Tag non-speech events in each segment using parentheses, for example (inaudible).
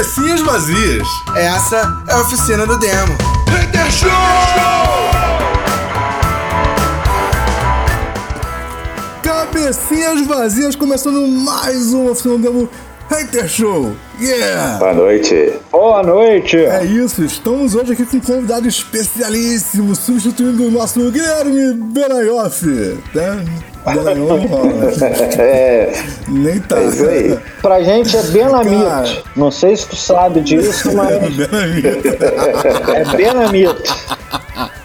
Cabecinhas vazias. Essa é a oficina do demo. Hater Show! Cabecinhas vazias, começando mais uma oficina do demo Hater Show. Yeah! Boa noite. Boa noite. É isso, estamos hoje aqui com um convidado especialíssimo, substituindo o nosso Guilherme Benayoff. Né? Rola. (laughs) É, Nem tá. é isso aí. Pra gente é Benamito. Cara. Não sei se tu sabe disso, (laughs) mas Benamito. é Benamito. (laughs)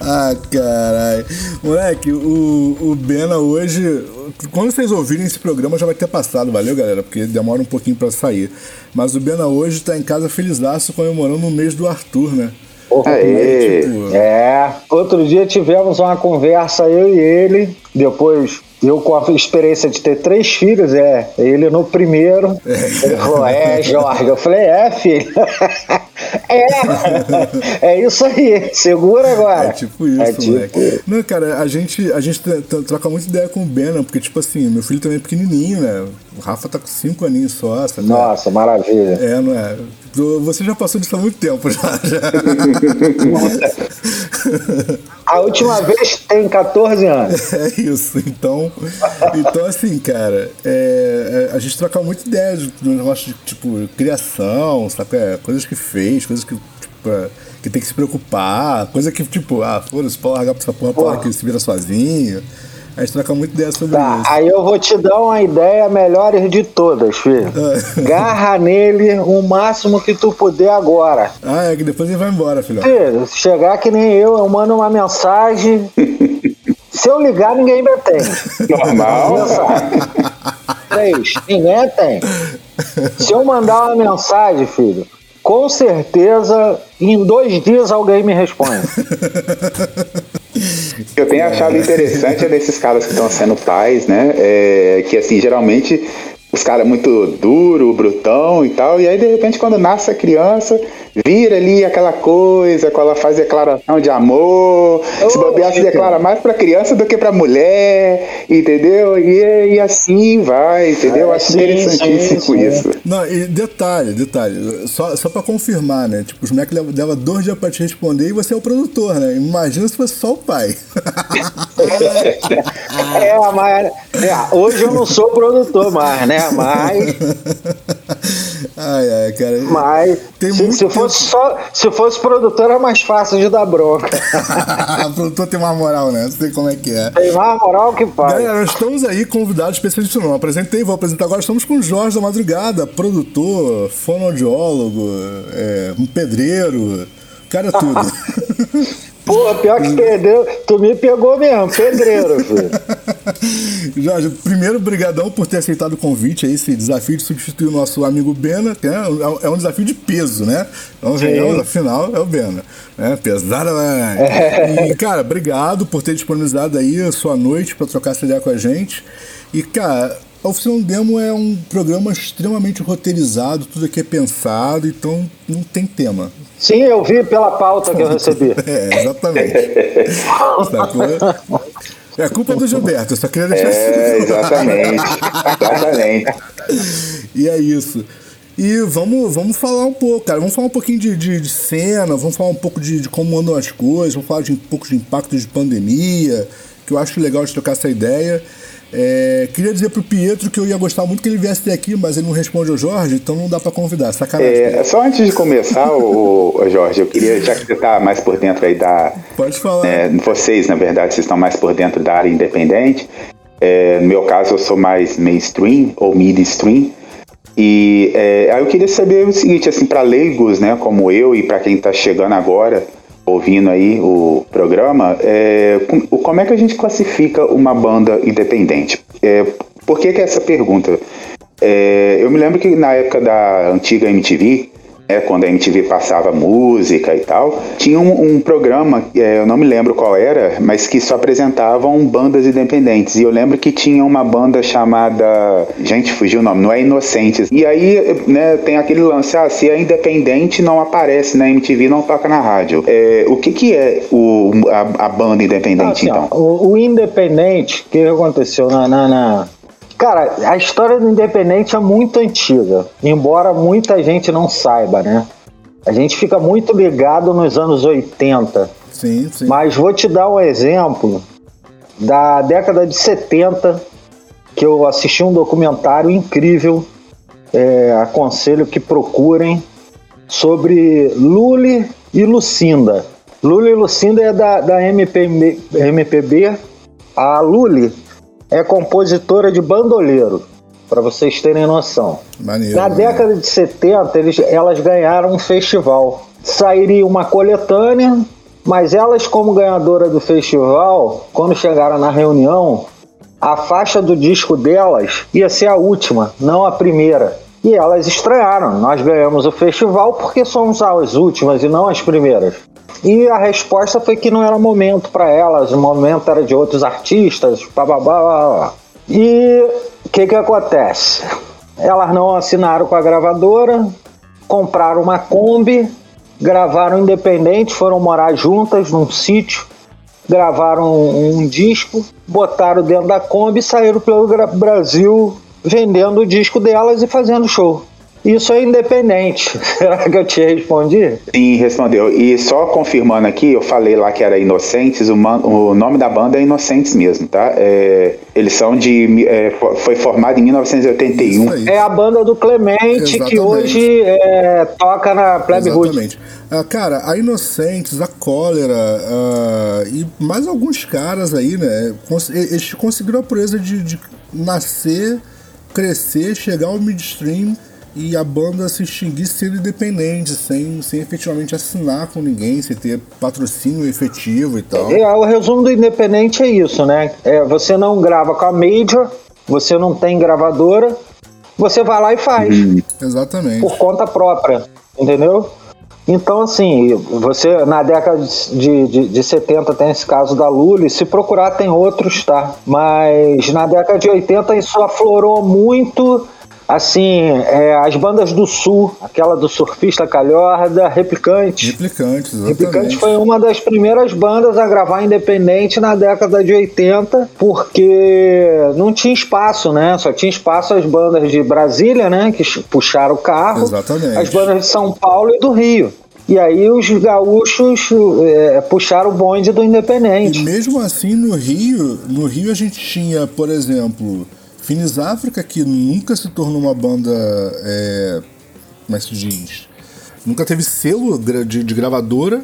Ah, caralho. Moleque, o, o Bena hoje. Quando vocês ouvirem esse programa já vai ter passado, valeu, galera? Porque demora um pouquinho pra sair. Mas o Bena hoje tá em casa felizaço comemorando o mês do Arthur, né? Aê. Tipo, É. Outro dia tivemos uma conversa, eu e ele. Depois, eu com a experiência de ter três filhos, é. Ele no primeiro. Ele falou: É, Jorge. Eu falei: É, filho. (laughs) É. É isso aí. Segura agora. É tipo isso, É tipo moleque. Não, cara, a gente, a gente troca muita ideia com o Bena, porque, tipo assim, meu filho também é pequenininho, né? O Rafa tá com cinco aninhos só, sabe? Nossa, maravilha. É, não é? Você já passou disso há muito tempo já. já. (laughs) A última vez tem 14 anos. É isso, então. Então, assim, cara, é, é, a gente troca muita ideia de de negócio de, tipo, criação, sabe? É, coisas que fez, coisas que, tipo, que tem que se preocupar, coisa que, tipo, ah, foda-se, pode largar pra essa porra, porra que se vira sozinho. A gente troca muita ideia sobre Tá, isso. aí eu vou te dar uma ideia melhor de todas, filho. (laughs) Garra nele o máximo que tu puder agora. Ah, é que depois ele vai embora, filho. Filho, se chegar que nem eu, eu mando uma mensagem. (laughs) Se eu ligar, ninguém me atende. Normal. Mensagem. Três, ninguém atende. Se eu mandar uma mensagem, filho, com certeza em dois dias alguém me responde. (laughs) Eu tenho achado interessante é desses caras que estão sendo pais, né? É, que assim, geralmente os caras muito duro, brutão e tal, e aí de repente quando nasce a criança, vira ali aquela coisa, quando ela faz declaração de amor, se bobear se declara mais pra criança do que pra mulher, entendeu? E, e assim vai, entendeu? Eu acho Sim, interessantíssimo sim, sim. isso. Não, e detalhe, detalhe, só, só pra confirmar, né? Tipo, os moleques levam leva dois dias pra te responder e você é o produtor, né? Imagina se fosse só o pai. (laughs) É, mas é, hoje eu não sou produtor mais, né? Mas, (laughs) ai, ai, cara. mas Tem se, muito se fosse só, se fosse produtor era mais fácil de dar bronca. (laughs) produtor tem uma moral, né? Não sei como é que é. Tem mais moral que pai. Galera, nós estamos aí convidados especialistas. Não apresentei, vou apresentar agora. Estamos com o Jorge da Madrugada, produtor, fonoaudiólogo, é, um pedreiro, cara tudo. (laughs) Porra, pior que perdeu, tu me pegou mesmo, pedreiro, (laughs) filho. Jorge, primeiro, brigadão por ter aceitado o convite aí, esse desafio de substituir o nosso amigo Bena, que é, é um desafio de peso, né? Então, venhamos, afinal, é o Bena. Né? Pesada, né? E, cara, obrigado por ter disponibilizado aí a sua noite para trocar essa ideia com a gente. E, cara, a Oficina Demo é um programa extremamente roteirizado, tudo aqui é pensado, então não tem tema. Sim, eu vi pela pauta que eu recebi. (laughs) É, exatamente. Sacou? É culpa do Gilberto, eu só queria deixar É, isso. exatamente. exatamente. (laughs) E é isso. E vamos, vamos falar um pouco, cara. Vamos falar um pouquinho de, de, de cena, vamos falar um pouco de, de como andam as coisas, vamos falar de um pouco de impacto de pandemia, que eu acho legal de trocar essa ideia. É, queria dizer pro Pietro que eu ia gostar muito que ele viesse até aqui, mas ele não responde ao Jorge, então não dá pra convidar. Sacanagem. É, só antes de começar, o, o Jorge, eu queria, já que você está mais por dentro aí da. Pode falar. é, vocês, na verdade, vocês estão mais por dentro da área independente. É, no meu caso, eu sou mais mainstream ou midstream. E é, aí eu queria saber o seguinte, assim, para leigos, né, como eu e para quem está chegando agora, ouvindo aí o programa, é, com- como é que a gente classifica uma banda independente? É, por que, que é essa pergunta? É, eu me lembro que na época da antiga MTV, é, quando a MTV passava música e tal, tinha um, um programa, é, eu não me lembro qual era, mas que só apresentavam bandas independentes. E eu lembro que tinha uma banda chamada. Gente, fugiu o nome, não é Inocentes. E aí, né, tem aquele lance, ah, se é independente, não aparece na MTV, não toca na rádio. É, o que, que é o, a, a banda independente, Assim, ó, então? o, o independente, o que aconteceu na, na, na- Cara, a história do Independente é muito antiga, embora muita gente não saiba, né? A gente fica muito ligado nos anos 80. Sim, sim. Mas vou te dar um exemplo da década de 70, que eu assisti um documentário incrível. É, aconselho que procurem sobre Lully e Lucinda. Lully e Lucinda é da, da MPB, MPB. A Lully é compositora de bandoleiro, para vocês terem noção. Maneiro, Na maneiro. década de 70, eles, elas ganharam um festival. Sairia uma coletânea, mas elas, como ganhadora do festival, quando chegaram na reunião, a faixa do disco delas ia ser a última, não a primeira. E elas estranharam. Nós ganhamos o festival porque somos as últimas e não as primeiras. E a resposta foi que não era momento para elas, o momento era de outros artistas, blá, blá, blá. E o que, que acontece? Elas não assinaram com a gravadora, compraram uma Kombi, gravaram independente, foram morar juntas num sítio, gravaram um, um disco, botaram dentro da Kombi e saíram pelo Brasil vendendo o disco delas e fazendo show. Isso é independente. (laughs) Será que eu te respondi? Sim, respondeu. E só confirmando aqui, eu falei lá que era Inocentes, o, man- o nome da banda é Inocentes mesmo, tá? É, eles são de. é, fo- foi formado em 1981. Isso aí. É a banda do Clemente que Exatamente. hoje é, toca na Plebe Hood. Exatamente. Ah, cara, a Inocentes, a Cólera ah, e mais alguns caras aí, né? Eles conseguiram a proeza de, de nascer, crescer, chegar ao midstream e a banda se extinguir sendo independente, sem, sem efetivamente assinar com ninguém, sem ter patrocínio efetivo e tal. É, o resumo do Independente é isso, né? É, você não grava com a Major, você não tem gravadora, você vai lá e faz. Exatamente. por conta própria, entendeu? Então, assim, você na década de, de, de 70 tem esse caso da Lully, se procurar tem outros, tá? Mas na década de 80 isso aflorou muito, assim, é, as bandas do Sul, aquela do Surfista Calhorda, Replicante. Replicantes, exatamente. Replicante foi uma das primeiras bandas a gravar independente na década de 80, porque não tinha espaço, né? Só tinha espaço as bandas de Brasília, né? Que puxaram o carro. Exatamente. As bandas de São Paulo e do Rio. E aí os gaúchos é, puxaram o bonde do E Independente. mesmo assim, no Rio, no Rio a gente tinha, por exemplo, Finis África, que nunca se tornou uma banda. É, como é que se diz? Nunca teve selo de, de gravadora.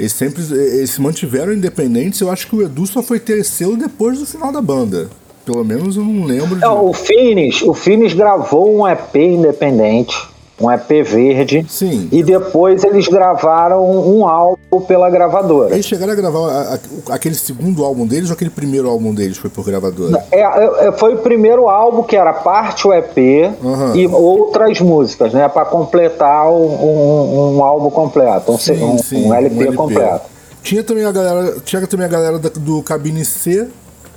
Eles sempre eles se mantiveram independentes. Eu acho que o Edu só foi ter selo depois do final da banda. Pelo menos eu não lembro de. Não, o Finis, o Finis gravou um EP independente, um EP verde. Sim. E depois eles gravaram um álbum pela gravadora. Eles chegaram a gravar a- a- aquele segundo álbum deles ou aquele primeiro álbum deles foi por gravadora? É, é, foi o primeiro álbum que era parte o EP Aham. e outras músicas, né? Pra completar um, um- um álbum completo, um, Sim, um- sim, LP, LP. completo. Tinha também a galera, tinha também a galera da- do Cabine C,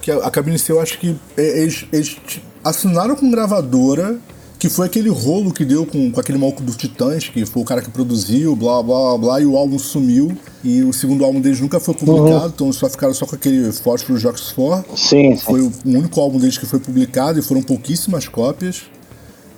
que a, a Cabine C eu acho que é, eles, eles assinaram com gravadora, que foi aquele rolo que deu com, com aquele maluco do Titãs, que foi o cara que produziu, blá blá blá blá, e o álbum sumiu. E o segundo álbum deles nunca foi publicado, então só ficaram só com aquele Fósforo Jocks 4. Sim, sim. Foi o único álbum deles que foi publicado e foram pouquíssimas cópias.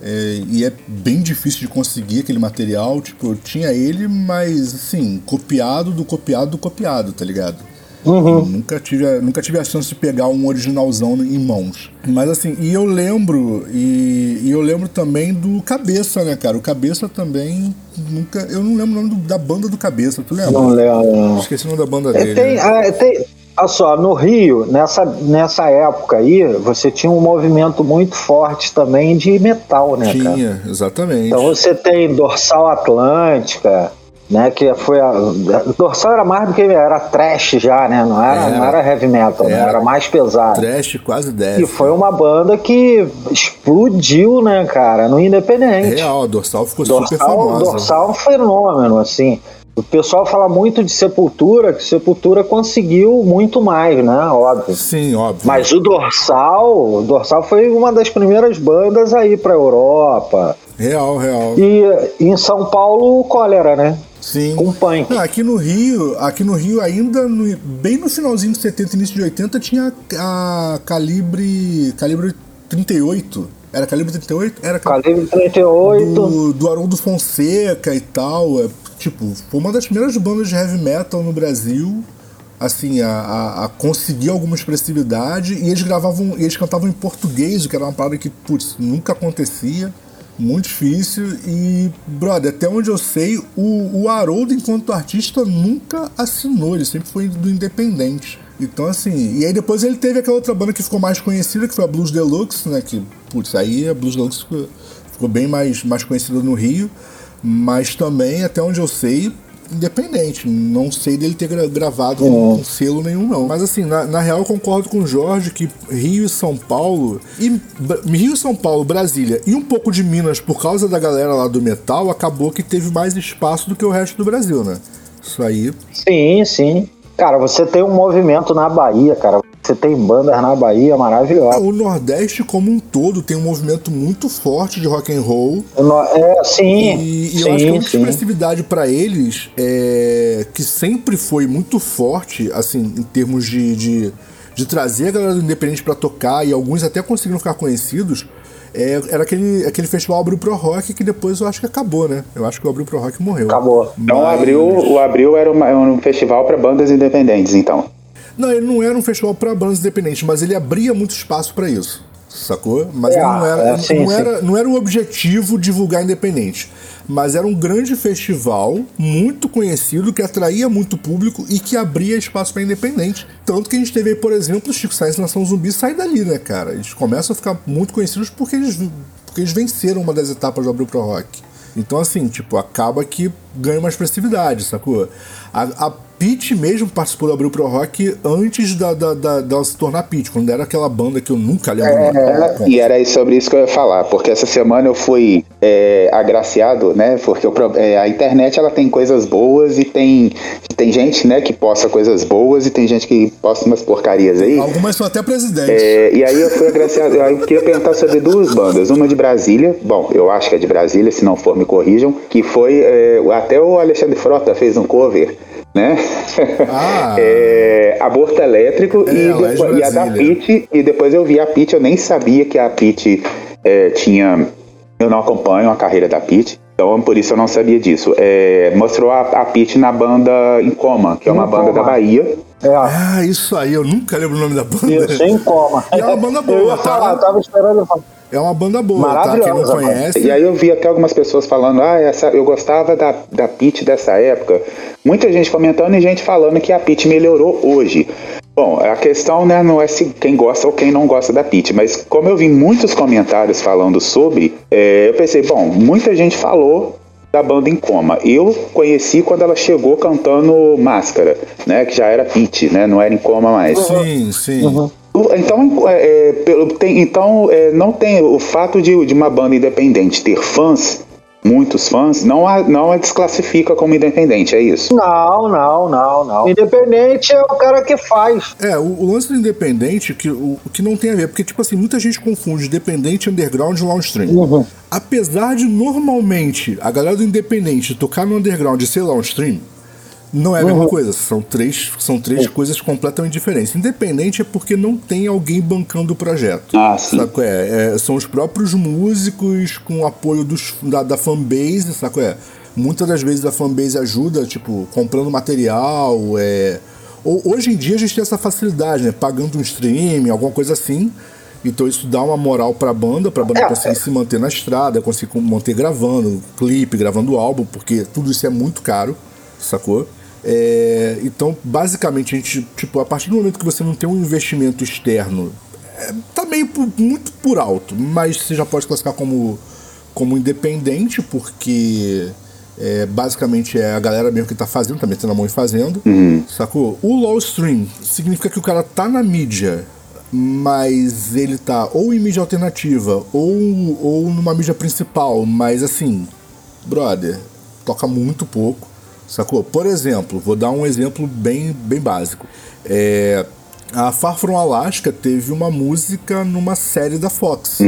É, e é bem difícil de conseguir aquele material. Tipo, eu tinha ele, mas assim, copiado do copiado do copiado, tá ligado? Nunca, tive a, nunca tive a chance de pegar um originalzão em mãos. Mas assim, e eu lembro, e, e eu lembro também do Cabeça, né, cara? O Cabeça também nunca. Eu não lembro o nome do- da banda do Cabeça, tu lembra? Não lembro. Esqueci o nome da banda É, dele. tem, né? é, tem, olha só, no Rio, nessa, nessa época aí, você tinha um movimento muito forte também de metal, né, cara? Tinha, exatamente. Então você tem Dorsal Atlântica, né? Que foi a. Dorsal era mais do que era trash já, né? Não era, Era. não era heavy metal, né? Era. era mais pesado. Trash quase 10. E foi uma banda que explodiu, né, cara, no Independente. Real, a Dorsal ficou super Dorsal, famosa. Dorsal é um fenômeno, assim. O pessoal fala muito de Sepultura, que Sepultura conseguiu muito mais, né? Óbvio. Sim, óbvio. Mas o Dorsal, o Dorsal foi uma das primeiras bandas aí pra Europa. Real, real. E em São Paulo, o Cólera, né? Sim. Com punk. Não, aqui no Rio, aqui no Rio ainda, no- bem no finalzinho de 70, início de 80, tinha a Calibre, Calibre 38. Era calibre 38? Era Calibre 38. do, do Haroldo Fonseca e tal. É, tipo, foi uma das primeiras bandas de heavy metal no Brasil. Assim, a, a, a conseguir alguma expressividade. E eles gravavam, e eles cantavam em português, o que era uma parada que, putz, nunca acontecia. Muito difícil. E, brother, até onde eu sei, o, o Haroldo, enquanto artista, nunca assinou. Ele sempre foi do independente. Então, assim, e aí depois ele teve aquela outra banda que ficou mais conhecida, que foi a Blues Deluxe, né? Que, putz, aí a Blues Deluxe ficou, ficou bem mais, mais conhecida no Rio, mas também, até onde eu sei, independente. Não sei dele ter gra- gravado com selo nenhum, não. Mas assim, na, na real eu concordo com o Jorge que Rio e São Paulo, e Rio e São Paulo, Brasília e um pouco de Minas, por causa da galera lá do metal, acabou que teve mais espaço do que o resto do Brasil, né? Isso aí Sim, sim. Cara, você tem um movimento na Bahia, cara. Você tem bandas na Bahia maravilhosas. O Nordeste como um todo tem um movimento muito forte de rock and roll No- É, sim. e, e sim, eu acho que a expressividade pra eles é que sempre foi muito forte, assim, em termos de, de, de trazer a galera do Independente pra tocar e alguns até conseguiram ficar conhecidos. é, era aquele, aquele festival Abril Pro Rock que depois eu acho que acabou, né? Eu acho que o Abril Pro Rock morreu. Acabou. Então o Mas- Abril, o Abril era, uma- era um festival para bandas independentes, então. Não, ele não era um festival pra bandas independentes, mas ele abria muito espaço pra isso. Sacou? Mas É, ele não era, é, sim, não, sim. era, não era o objetivo divulgar independente. Mas era um grande festival, muito conhecido, que atraía muito público e que abria espaço pra independente. Tanto que a gente teve por exemplo, o Chico Sainz e Nação Zumbi sair dali, né, cara? Eles começam a ficar muito conhecidos porque eles, porque eles venceram uma das etapas do Abril Pro Rock. Então, assim, tipo, acaba que ganha uma expressividade, sacou? A, a Pete mesmo participou do Abril Pro Rock antes da, da, da, dela se tornar Pete, quando era aquela banda que eu nunca lembro. É, e era sobre isso que eu ia falar, porque essa semana eu fui é, agraciado, né? Porque pro- é, a internet ela tem coisas boas e tem, tem gente né, que posta coisas boas e tem gente que posta umas porcarias aí. Algumas são até presidentes. É, e aí eu fui agraciado. Aí eu queria perguntar sobre duas bandas. Uma de Brasília, bom, eu acho que é de Brasília, se não for, me corrijam, que foi. é, até o Alexandre Frota fez um cover. Né? Ah. (laughs) É, aborto elétrico É, e, é depois- e a da. Pete, e depois eu vi a Pete, eu nem sabia que a Pete é, tinha. Eu não acompanho a carreira da Pete, então por isso eu não sabia disso. É, mostrou a, a Pete na banda Em Coma, que é uma banda da Bahia. É, Ah, isso aí, eu nunca lembro o nome da banda. isso, em coma. E é uma banda boa, Eu ia tá? falar, eu tava esperando. É uma banda boa, tá? Quem não conhece. E aí eu vi até algumas pessoas falando, ah, essa, eu gostava da, da Pete dessa época. Muita gente comentando e gente falando que a Pete melhorou hoje. Bom, a questão né, não é se quem gosta ou quem não gosta da Pete, mas como eu vi muitos comentários falando sobre, é, eu pensei, bom, muita gente falou da banda em coma. Eu conheci quando ela chegou cantando Máscara, né, que já era Pete, né, não era em coma mais. Sim, sim. Uhum. Então, é, é, pelo- tem- então é, não tem o fato de, de uma banda independente ter fãs, muitos fãs, não a, não a desclassifica como independente, é isso? Não, não, não, não. Independente é o cara que faz. É, o, o lance do independente, que, o, o que não tem a ver, porque, tipo assim, muita gente confunde independente, underground e downstream. Apesar de normalmente a galera do independente tocar no underground e ser downstream, não é a mesma coisa. São três, são três coisas completamente diferentes. Independente é porque não tem alguém bancando o projeto. Ah, sim. Sabe qual é? É, São os próprios músicos com o apoio dos, da, da fanbase, sabe qual é? Muitas das vezes a fanbase ajuda, tipo, comprando material, é... Hoje em dia a gente tem essa facilidade, né? Pagando um streaming, alguma coisa assim. Então isso dá uma moral pra banda, pra banda É, conseguir se manter na estrada, conseguir manter gravando clipe, gravando álbum, porque tudo isso é muito caro, sacou? É, então, basicamente, a gente, tipo, a partir do momento que você não tem um investimento externo, é, tá meio por- muito por alto, mas você já pode classificar como, como independente, porque é, basicamente é a galera mesmo que tá fazendo, tá metendo a mão e fazendo, sacou? O low stream significa que o cara tá na mídia, mas ele tá ou em mídia alternativa ou, ou numa mídia principal, mas assim, brother, toca muito pouco, sacou? Por exemplo, vou dar um exemplo bem, bem básico. É, a Far From Alaska teve uma música numa série da Fox,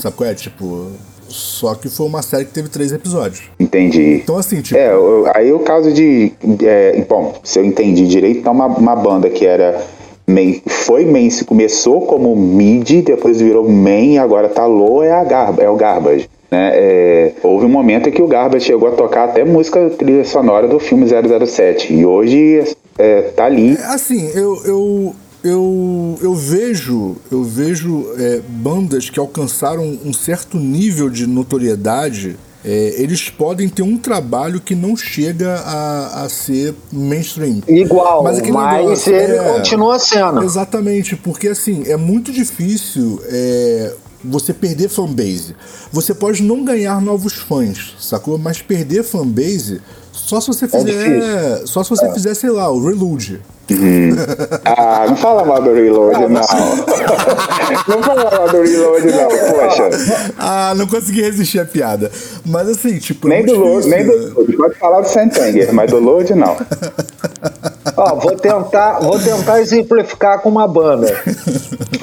sacou? É tipo, só que foi uma série que teve três episódios. Entendi. Então assim, tipo, É, aí o caso de. é, bom, se eu entendi direito, então uma, uma banda que era main, foi main, começou como mid, depois virou main, agora tá low, é, a é o Garbage. Né? É, houve um momento em que o Garbage chegou a tocar até música trilha sonora do filme 007, e hoje é, tá ali. É, assim, eu, eu, eu, eu vejo, eu vejo é, bandas que alcançaram um certo nível de notoriedade é, eles podem ter um trabalho que não chega a, a ser mainstream. Igual, mas, mas negócio, ele é, continua sendo. Exatamente, porque assim, é muito difícil é, você perder fanbase. Você pode não ganhar novos fãs, sacou? Mas perder fanbase só se você é fizer. só se você é. fizer, sei lá, o Reload. Uhum. Ah, não fala mal do Reload, não. (laughs) não fala mal do Reload, não, poxa. Ah, não consegui resistir à piada. Mas assim, tipo. Nem do Load, nem do Load. Pode falar do Santanger, mas do Load não. (laughs) Ó, vou tentar, vou tentar exemplificar com uma banda.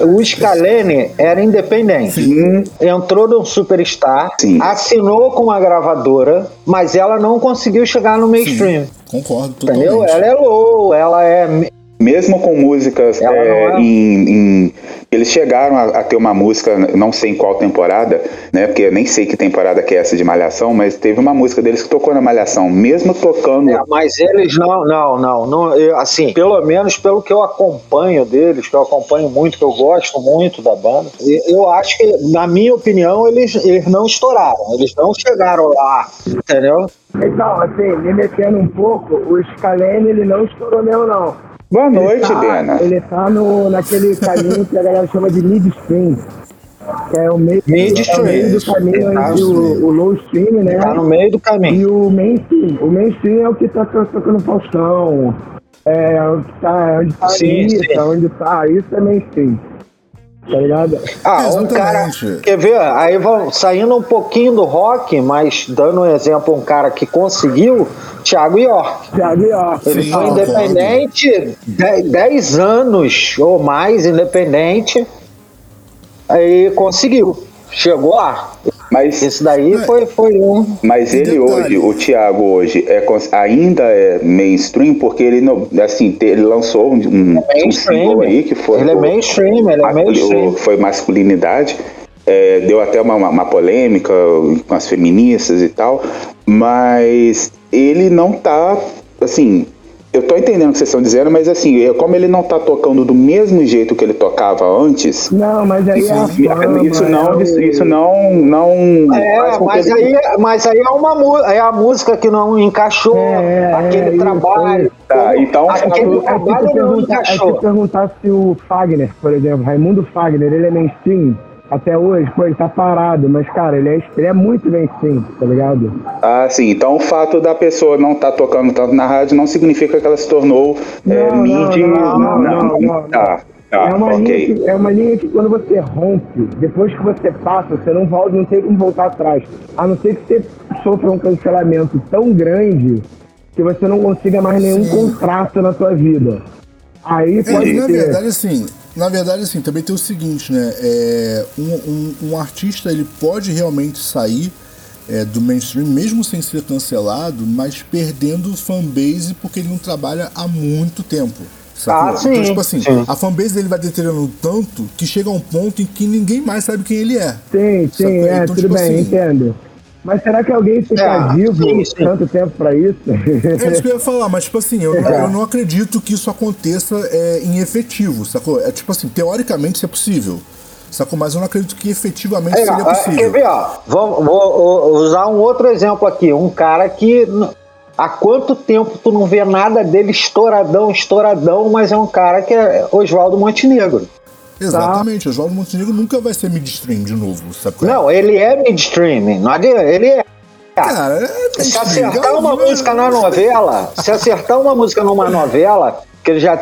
O Scalene era independente. Sim. Entrou no Superstar, Sim. assinou com uma gravadora, mas ela não conseguiu chegar no mainstream. Sim. Concordo totalmente. Entendeu? Ela é low, ela é mesmo com músicas é, é... Em, em, Eles chegaram a, a, ter uma música, não sei em qual temporada, né? Porque eu nem sei que temporada que é essa de Malhação, mas teve uma música deles que tocou na Malhação, mesmo tocando. É, mas eles não, não, não. não eu, assim, pelo menos pelo que eu acompanho deles, que eu acompanho muito, que eu gosto muito da banda, eu acho que, na minha opinião, eles, eles não estouraram, eles não chegaram lá, entendeu? Então, assim, me metendo um pouco, o Scalene ele não estourou mesmo, não. Boa noite, tá, Bena. Ele tá no, naquele caminho que a galera chama de midstream. Que é o meio, midstream. É o meio do caminho tá entre o, o, low stream, né? Tá no meio do caminho. E o mainstream. O mainstream é o que tá tocando Faustão. É onde tá, onde tá sim, isso, sim. onde tá. Isso é mainstream tá ligado? Ah, um cara. Quer ver? Aí vão saindo um pouquinho do rock, mas dando um exemplo, um cara que conseguiu, Thiago York. Thiago York. Ele Sim, foi independente 10 anos ou mais independente. Aí conseguiu. Chegou lá. Mas, Esse daí foi, foi um. Mas ele hoje, o Thiago hoje, é, ainda é mainstream, porque ele não. Assim, ele lançou um, um, é um single aí que foi. Ele é mainstream, ele é mainstream. Foi masculinidade. É, deu até uma, uma, polêmica com as feministas e tal, mas ele não tá, assim, eu tô entendendo o que vocês estão dizendo, mas assim, como ele não tá tocando do mesmo jeito que ele tocava antes. Não, mas aí isso, é fama, isso não, isso, isso, não, não. É, mas aí, ele... mas aí é uma é a música que não encaixou é, é aquele é, trabalho. Tá, então aquele trabalho não encaixou. É que perguntar se o Fagner, por exemplo, Raimundo Fagner, ele é mainstream até hoje, pô, ele tá parado, mas, cara, ele é, ele é muito bem sim, tá ligado? Ah, sim. Então o fato da pessoa não estar tá tocando tanto na rádio não significa que ela se tornou é, não, é, Não, não, não. não, tá, tá, é, uma okay. linha que, é uma linha que quando você rompe, depois que você passa, você não volta, não tem como voltar atrás. A não ser que você sofra um cancelamento tão grande que você não consiga mais nenhum sim. contrato na sua vida. Aí pode é, Na verdade, assim, na verdade, assim, também tem o seguinte, né? É, um, um, um artista ele pode realmente sair é, do mainstream, mesmo sem ser cancelado, mas perdendo fanbase porque ele não trabalha há muito tempo. Sacou? Ah, sim, então, tipo assim, sim. a fanbase dele vai deteriorando tanto que chega a um ponto em que ninguém mais sabe quem ele é. Sim, sim, é, então, tudo tipo bem, assim, entendo. Mas será que alguém fica é, vivo sim, sim. tanto tempo para isso? É isso que eu ia falar, mas tipo assim, eu, é. eu não acredito que isso aconteça é, em efetivo, sacou? É tipo assim, teoricamente isso é possível. Sacou? Mas eu não acredito que efetivamente é, seria é, possível. Quer ver, ó? Vou, vou, usar um outro exemplo aqui. Um cara que. Há quanto tempo tu não vê nada dele estouradão, estouradão, mas é um cara que é Oswaldo Montenegro. Exatamente, tá. Oswaldo Montenegro nunca vai ser midstream de novo, sabe? É? Não, ele é midstream, não adianta, ele é. Cara, é se acertar uma música na novela, se acertar uma música numa novela, que ele já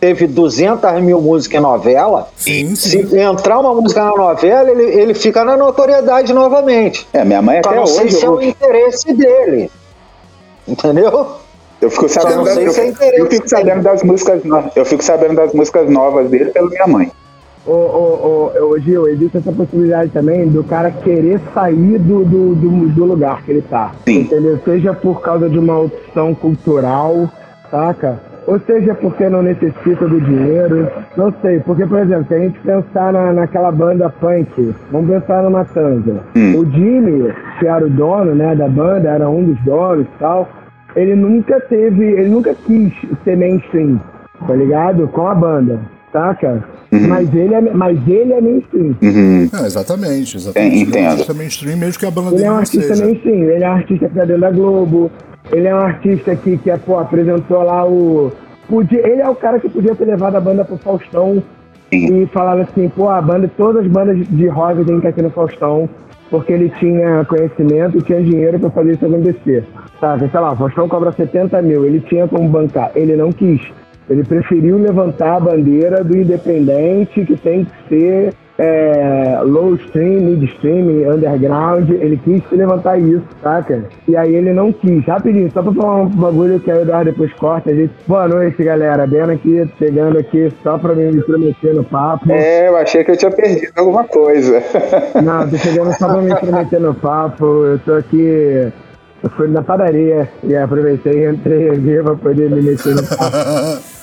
teve 200 mil músicas em novela, sim, sim. se entrar uma música na novela, ele, ele fica na notoriedade novamente. É, minha mãe até não hoje... Não sei se é o interesse dele, entendeu? Eu fico sabendo, das, eu, é eu, fico sabendo das músicas, eu fico sabendo das músicas novas dele pela minha mãe. Ô, ô, ô, ô, Gil, existe essa possibilidade também do cara querer sair do, do, do, do lugar que ele tá. Sim. Entendeu? Seja por causa de uma opção cultural, saca? ou seja porque não necessita do dinheiro, não sei. Porque, por exemplo, se a gente pensar na, naquela banda punk, vamos pensar numa Tanja. Hum. O Jimmy, que era o dono né, da banda, era um dos donos e tal, ele nunca teve, ele nunca quis ser mainstream, tá ligado? Com a banda, saca? Uhum. Mas, ele é, mas ele é mainstream. Uhum. É, exatamente, exatamente. É, entendo. Ele é um artista mainstream, mesmo que a banda ele dele é um artista seja. mainstream, ele é um artista que tá dentro da Globo, ele é um artista que, que é, pô, apresentou lá o. Podia, ele é o cara que podia ter levado a banda pro Faustão Sim. e falado assim, pô, a banda, todas as bandas de rock tem que ir aqui no Faustão, porque ele tinha conhecimento e tinha dinheiro para fazer isso acontecer. Sabe, sei lá, o Faustão cobra 70 mil, ele tinha como bancar, ele não quis. Ele preferiu levantar a bandeira do independente, que tem que ser é, low stream, mid stream, underground. Ele quis levantar isso, saca? E aí ele não quis. Rapidinho, só pra falar um bagulho que aí o Eduardo depois corta. A gente... Boa noite, galera. Bem aqui, chegando aqui só pra me intrometer no papo. É, eu achei que eu tinha perdido alguma coisa. Não, tô chegando só pra me intrometer no papo. Eu tô aqui eu fui na padaria e aproveitei e entrei aqui pra poder me mexer no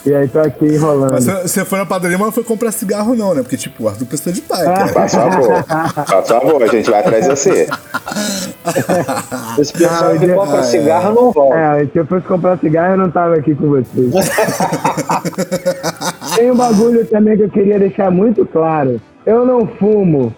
e aí tô aqui enrolando. Mas você foi na padaria, mas não foi comprar cigarro não, né? Porque, tipo, o Arthur precisa de pai, cara. Faz favor. Faz favor, a gente vai atrás de você. (laughs) Esse pessoal que compra cigarro não volta. É, se eu fosse comprar cigarro, eu não tava aqui com vocês. (laughs) Tem um bagulho também que eu queria deixar muito claro. Eu não fumo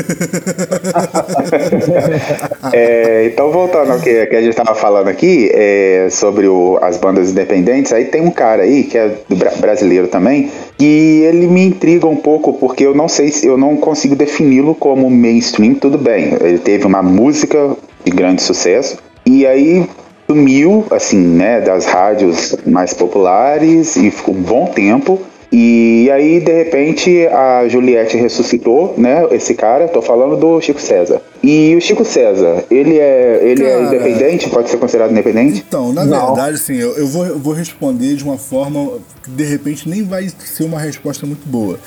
(laughs) é, então, voltando ao que, que a gente estava falando aqui, é, sobre o, as bandas independentes, aí tem um cara aí, que é brasileiro também, que ele me intriga um pouco, porque eu não sei se eu não consigo defini-lo como mainstream, tudo bem. Ele teve uma música de grande sucesso, e aí sumiu, assim, né, das rádios mais populares, e ficou um bom tempo. E aí, de repente, a Juliette ressuscitou, né? Esse cara, tô falando do Chico César. E o Chico César, ele é, ele é cara, é independente? Pode ser considerado independente? Então, na Não. verdade, assim, eu, eu, vou, eu vou responder de uma forma que de repente nem vai ser uma resposta muito boa.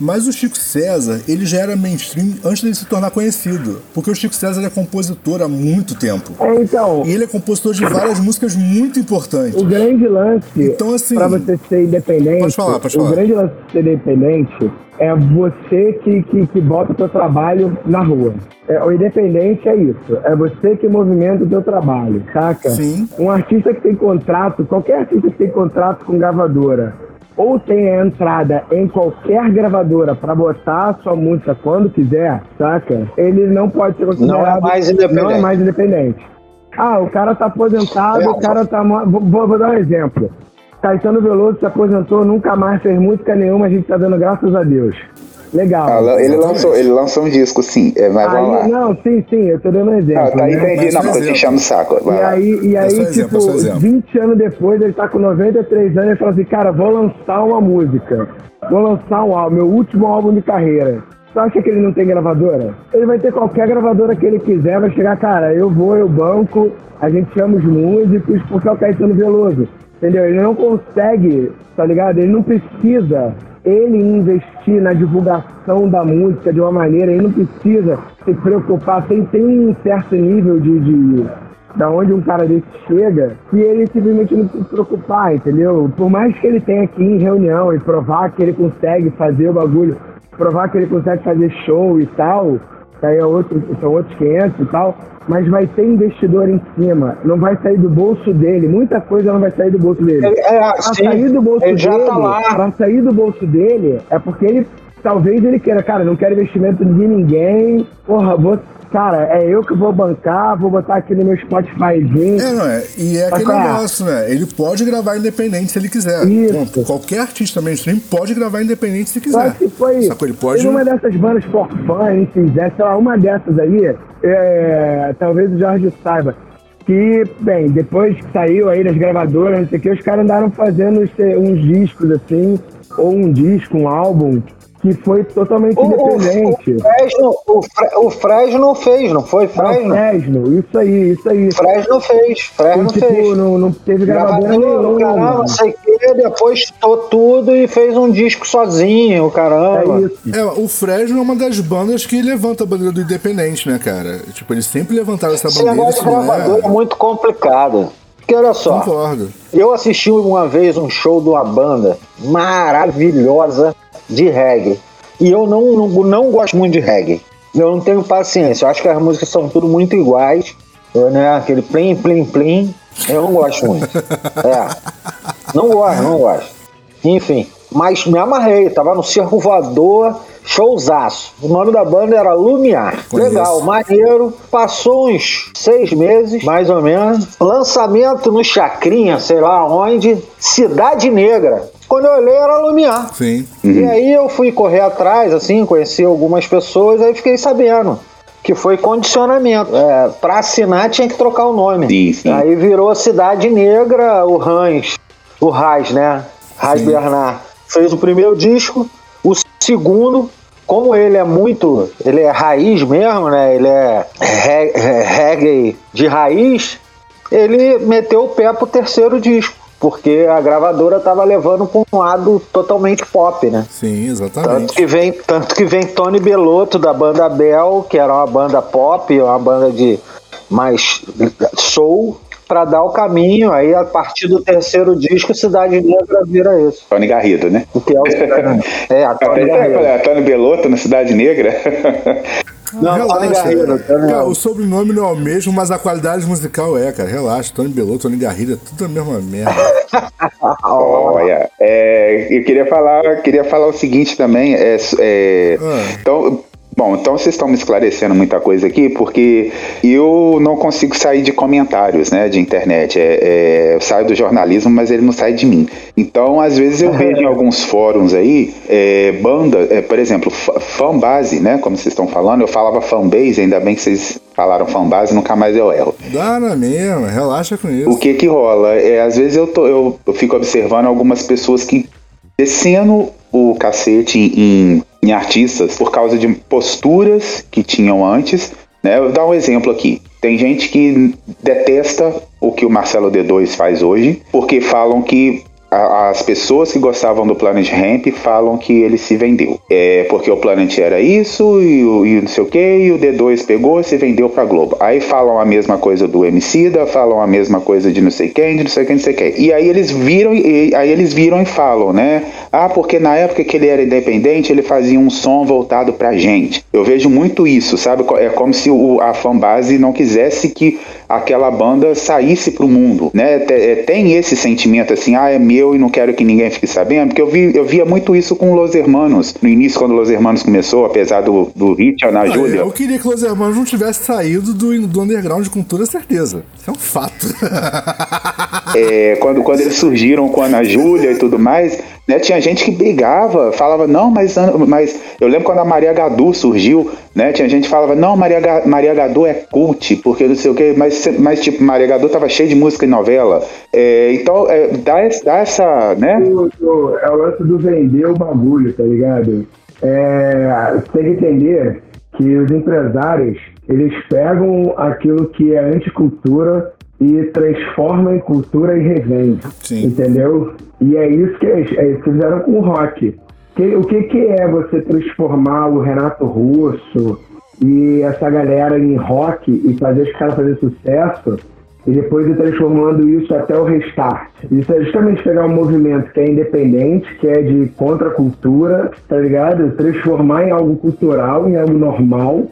Mas o Chico César, ele já era mainstream antes dele se tornar conhecido. Porque o Chico César é compositor há muito tempo. É, então. E ele é compositor de várias músicas muito importantes. O grande lance então, assim, pra você ser independente. Pode falar, pode falar. O grande lance de ser independente é você que, que, que bota o seu trabalho na rua. É, o independente é isso. É você que movimenta o seu trabalho, saca? Sim. Um artista que tem contrato, qualquer artista que tem contrato com gravadora, ou tem a entrada em qualquer gravadora para botar a sua música quando quiser, saca? Ele não pode ser considerado. Não é mais independente. Não é mais independente. Ah, o cara tá aposentado, é. o cara tá. Vou, vou, dar um exemplo. Caetano Veloso se aposentou, nunca mais fez música nenhuma, a gente tá dando graças a Deus. Legal. Ah, ele, lançou, ele lançou um disco, sim. É, mas aí, vamos lá. Não, sim, sim, eu tô dando um exemplo. Ah, tá, né? entendi. Não, tô te enchendo o saco. Vai e aí, e aí tipo, exemplo, 20 anos depois, ele tá com 93 anos e fala assim, cara, vou lançar uma música. Vou lançar um álbum, meu último álbum de carreira. Você acha que ele não tem gravadora? Ele vai ter qualquer gravadora que ele quiser, vai chegar, cara, eu vou, eu banco, a gente chama os músicos, porque é o Caetano Veloso. Entendeu? Ele não consegue, tá ligado? Ele não precisa ele investir na divulgação da música de uma maneira, ele não precisa se preocupar, tem, tem um certo nível de, de da onde um cara desse chega, que ele simplesmente não precisa se preocupar, entendeu? Por mais que ele tenha aqui em reunião e provar que ele consegue fazer o bagulho, provar que ele consegue fazer show e tal, aí é outro, são outros 500 e tal, mas vai ter investidor em cima, não vai sair do bolso dele, muita coisa não vai sair do bolso dele. É, é, pra sair do bolso ele dele, tá lá. pra sair do bolso dele, é porque ele talvez ele queira, cara, não quero investimento de ninguém, porra, vou cara, é eu que vou bancar, vou botar aqui no meu Spotifyzinho. É, não é? E é aquele negócio, né? Ele pode gravar independente se ele quiser. Qualquer artista mainstream pode gravar independente se quiser. Só que foi Sacou? Ele pode... uma dessas bandas for fun, fizer, sei lá, uma dessas aí, é, talvez o Jorge saiba, que, bem, depois que saiu aí das gravadoras, não sei o que, os caras andaram fazendo uns discos assim, ou um disco, um álbum, que foi totalmente o, independente. O, Fresno, o, Fre, o Fresno fez, não foi? Fresno? Fresno, isso aí, isso aí. Fresno fez, Fresno tipo, fez. Não, não teve gravadora nenhuma. Caramba, não sei o que, depois estou tudo e fez um disco sozinho, caramba. É, isso. é, o Fresno é uma das bandas que levanta a bandeira do independente, né, cara? Tipo, eles sempre levantaram essa bandeira. Esse negócio de gravador é... é muito complicado. Porque olha só, Concordo. eu assisti uma vez um show de uma banda maravilhosa de reggae. E eu não, não, não gosto muito de reggae. Eu não tenho paciência. Eu acho que as músicas são tudo muito iguais. Né? Aquele plim, plim, plim. Eu não gosto muito. É. Não gosto, não gosto. Enfim, mas me amarrei. Tava no Circo Voador, showzaço. O nome da banda era Lumiar. Conheço. Legal, maneiro. Passou uns seis meses, mais ou menos. Lançamento no Chacrinha, sei lá onde. Cidade Negra. Quando eu olhei era Lumiar. Sim. Uhum. E aí eu fui correr atrás, assim, conheci algumas pessoas, aí fiquei sabendo que foi condicionamento. É, para assinar tinha que trocar o nome. Sim, sim. Aí virou Cidade Negra, o Hans, o Rais, né? Rais Bernard fez o primeiro disco, o segundo, como ele é muito, ele é raiz mesmo, né? Ele é reggae de raiz, ele meteu o pé pro terceiro disco porque a gravadora estava levando para um lado totalmente pop, né? Sim, exatamente. Tanto que vem, tanto que vem Tony Belotto da banda Bell, que era uma banda pop, uma banda de mais soul, para dar o caminho. Aí, a partir do terceiro disco, Cidade Negra vira isso. Tony Garrido, né? O que é o (laughs) É, a Tony Garrido. É, Tony Belotto na Cidade Negra. (laughs) Não, relaxa, Tony Garrido. Cara, o sobrenome não é o mesmo, mas a qualidade musical é, cara. Relaxa, Tony Belotto, Tony Garrido, é tudo a mesma merda. (laughs) Olha, é, eu queria falar, queria falar o seguinte também. É, é ah. Então, Bom, então vocês estão me esclarecendo muita coisa aqui, porque eu não consigo sair de comentários, né, de internet. É, é, eu saio do jornalismo, mas ele não sai de mim. Então, às vezes eu vejo em (laughs) alguns fóruns aí, é, banda, é, por exemplo, fanbase, né, como vocês estão falando, eu falava fanbase, ainda bem que vocês falaram fanbase, nunca mais eu erro. Dá na mesma, relaxa com isso. O que que rola? É, às vezes eu, tô, eu, eu fico observando algumas pessoas que descendo o cacete em, em artistas por causa de posturas que tinham antes. Né? Eu vou dar um exemplo aqui. Tem gente que detesta o que o Marcelo D2 faz hoje, porque falam que as pessoas que gostavam do Planet Ramp falam que ele se vendeu. É porque o Planet era isso e, e não sei o que, e o D2 pegou e se vendeu pra Globo. Aí falam a mesma coisa do Emicida, falam a mesma coisa de não sei quem, de não sei quem, não sei quem. E aí eles viram, e, aí eles viram e falam, né? Ah, porque na época que ele era independente, ele fazia um som voltado pra gente. Eu vejo muito isso, sabe? É como se o, a fanbase não quisesse que aquela banda saísse pro mundo, né? É, tem esse sentimento assim, ah, é meu e não quero que ninguém fique sabendo, porque eu, vi, eu via muito isso com Los Hermanos, no início quando Los Hermanos começou, apesar do, do hit na Júlia. Eu queria que Los Hermanos não tivesse saído do, do underground com toda certeza. Isso é um fato. (laughs) é, quando, quando eles surgiram com a Ana Júlia e tudo mais, né? Tinha gente que brigava, falava, não, mas, mas eu lembro quando a Maria Gadu surgiu, né? Tinha gente que falava, não, Maria, Maria Gadu é cult, porque não sei o quê, mas, mas tipo, Maria Gadu tava cheia de música e novela. É, então, é, dá, dá essa, né? é o lance do vender o bagulho, tá ligado? É, você tem que entender que os empresários, eles pegam aquilo que é anticultura e transforma em cultura e revende. Sim. Entendeu? E é isso que eles, é isso que fizeram com o rock. Que, o que, que é você transformar o Renato Russo e essa galera em rock e fazer os caras fazer sucesso e depois ir transformando isso até o restart. Isso é justamente pegar um movimento que é independente, que é de contracultura, tá ligado? Transformar em algo cultural, em algo normal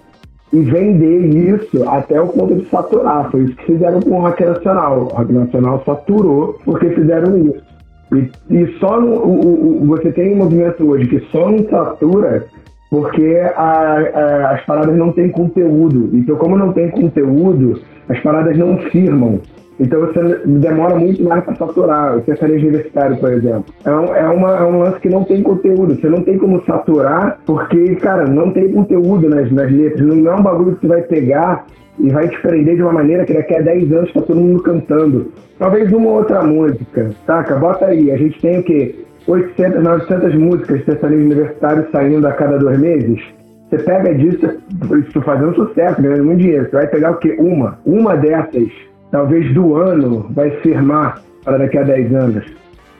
e vender isso até o ponto de saturar. Foi isso que fizeram com o Rock Nacional. O Rock Nacional saturou porque fizeram isso. E, e só no, o, o, você tem um movimento hoje que só não satura porque a, a, as paradas não têm conteúdo. Então, como não tem conteúdo, as paradas não firmam. Então você demora muito mais para saturar. O sertanejo universitário, por exemplo. É um, é, uma, é um lance que não tem conteúdo. Você não tem como saturar, porque, cara, não tem conteúdo nas, nas letras. Não é um bagulho que você vai pegar e vai te prender de uma maneira que daqui a 10 anos tá todo mundo cantando. Talvez uma outra música, saca? Bota aí. A gente tem o quê? 800, 900 músicas de sertanejo universitário saindo a cada dois meses. Você pega disso, isso fazendo sucesso, ganhando muito dinheiro. Você vai pegar o quê? Uma. Uma dessas talvez do ano vai firmar para daqui a 10 anos,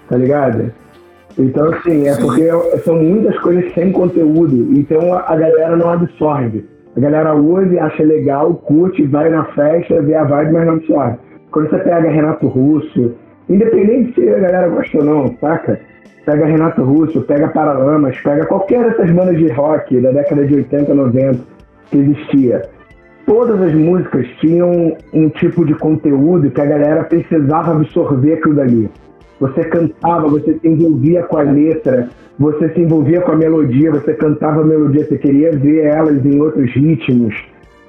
tá ligado? Então, assim, é porque são muitas coisas sem conteúdo, então a, galera não absorve. A galera ouve, acha legal, curte, vai na festa, vê a vibe, mas não absorve. Quando você pega Renato Russo, independente se a galera gosta ou não, saca? Pega Renato Russo, pega Paralamas, pega qualquer dessas bandas de rock da década de 80, 90 que existia. Todas as músicas tinham um tipo de conteúdo que a galera precisava absorver aquilo dali. Você cantava, você se envolvia com a letra, você se envolvia com a melodia, você cantava a melodia, você queria ver elas em outros ritmos,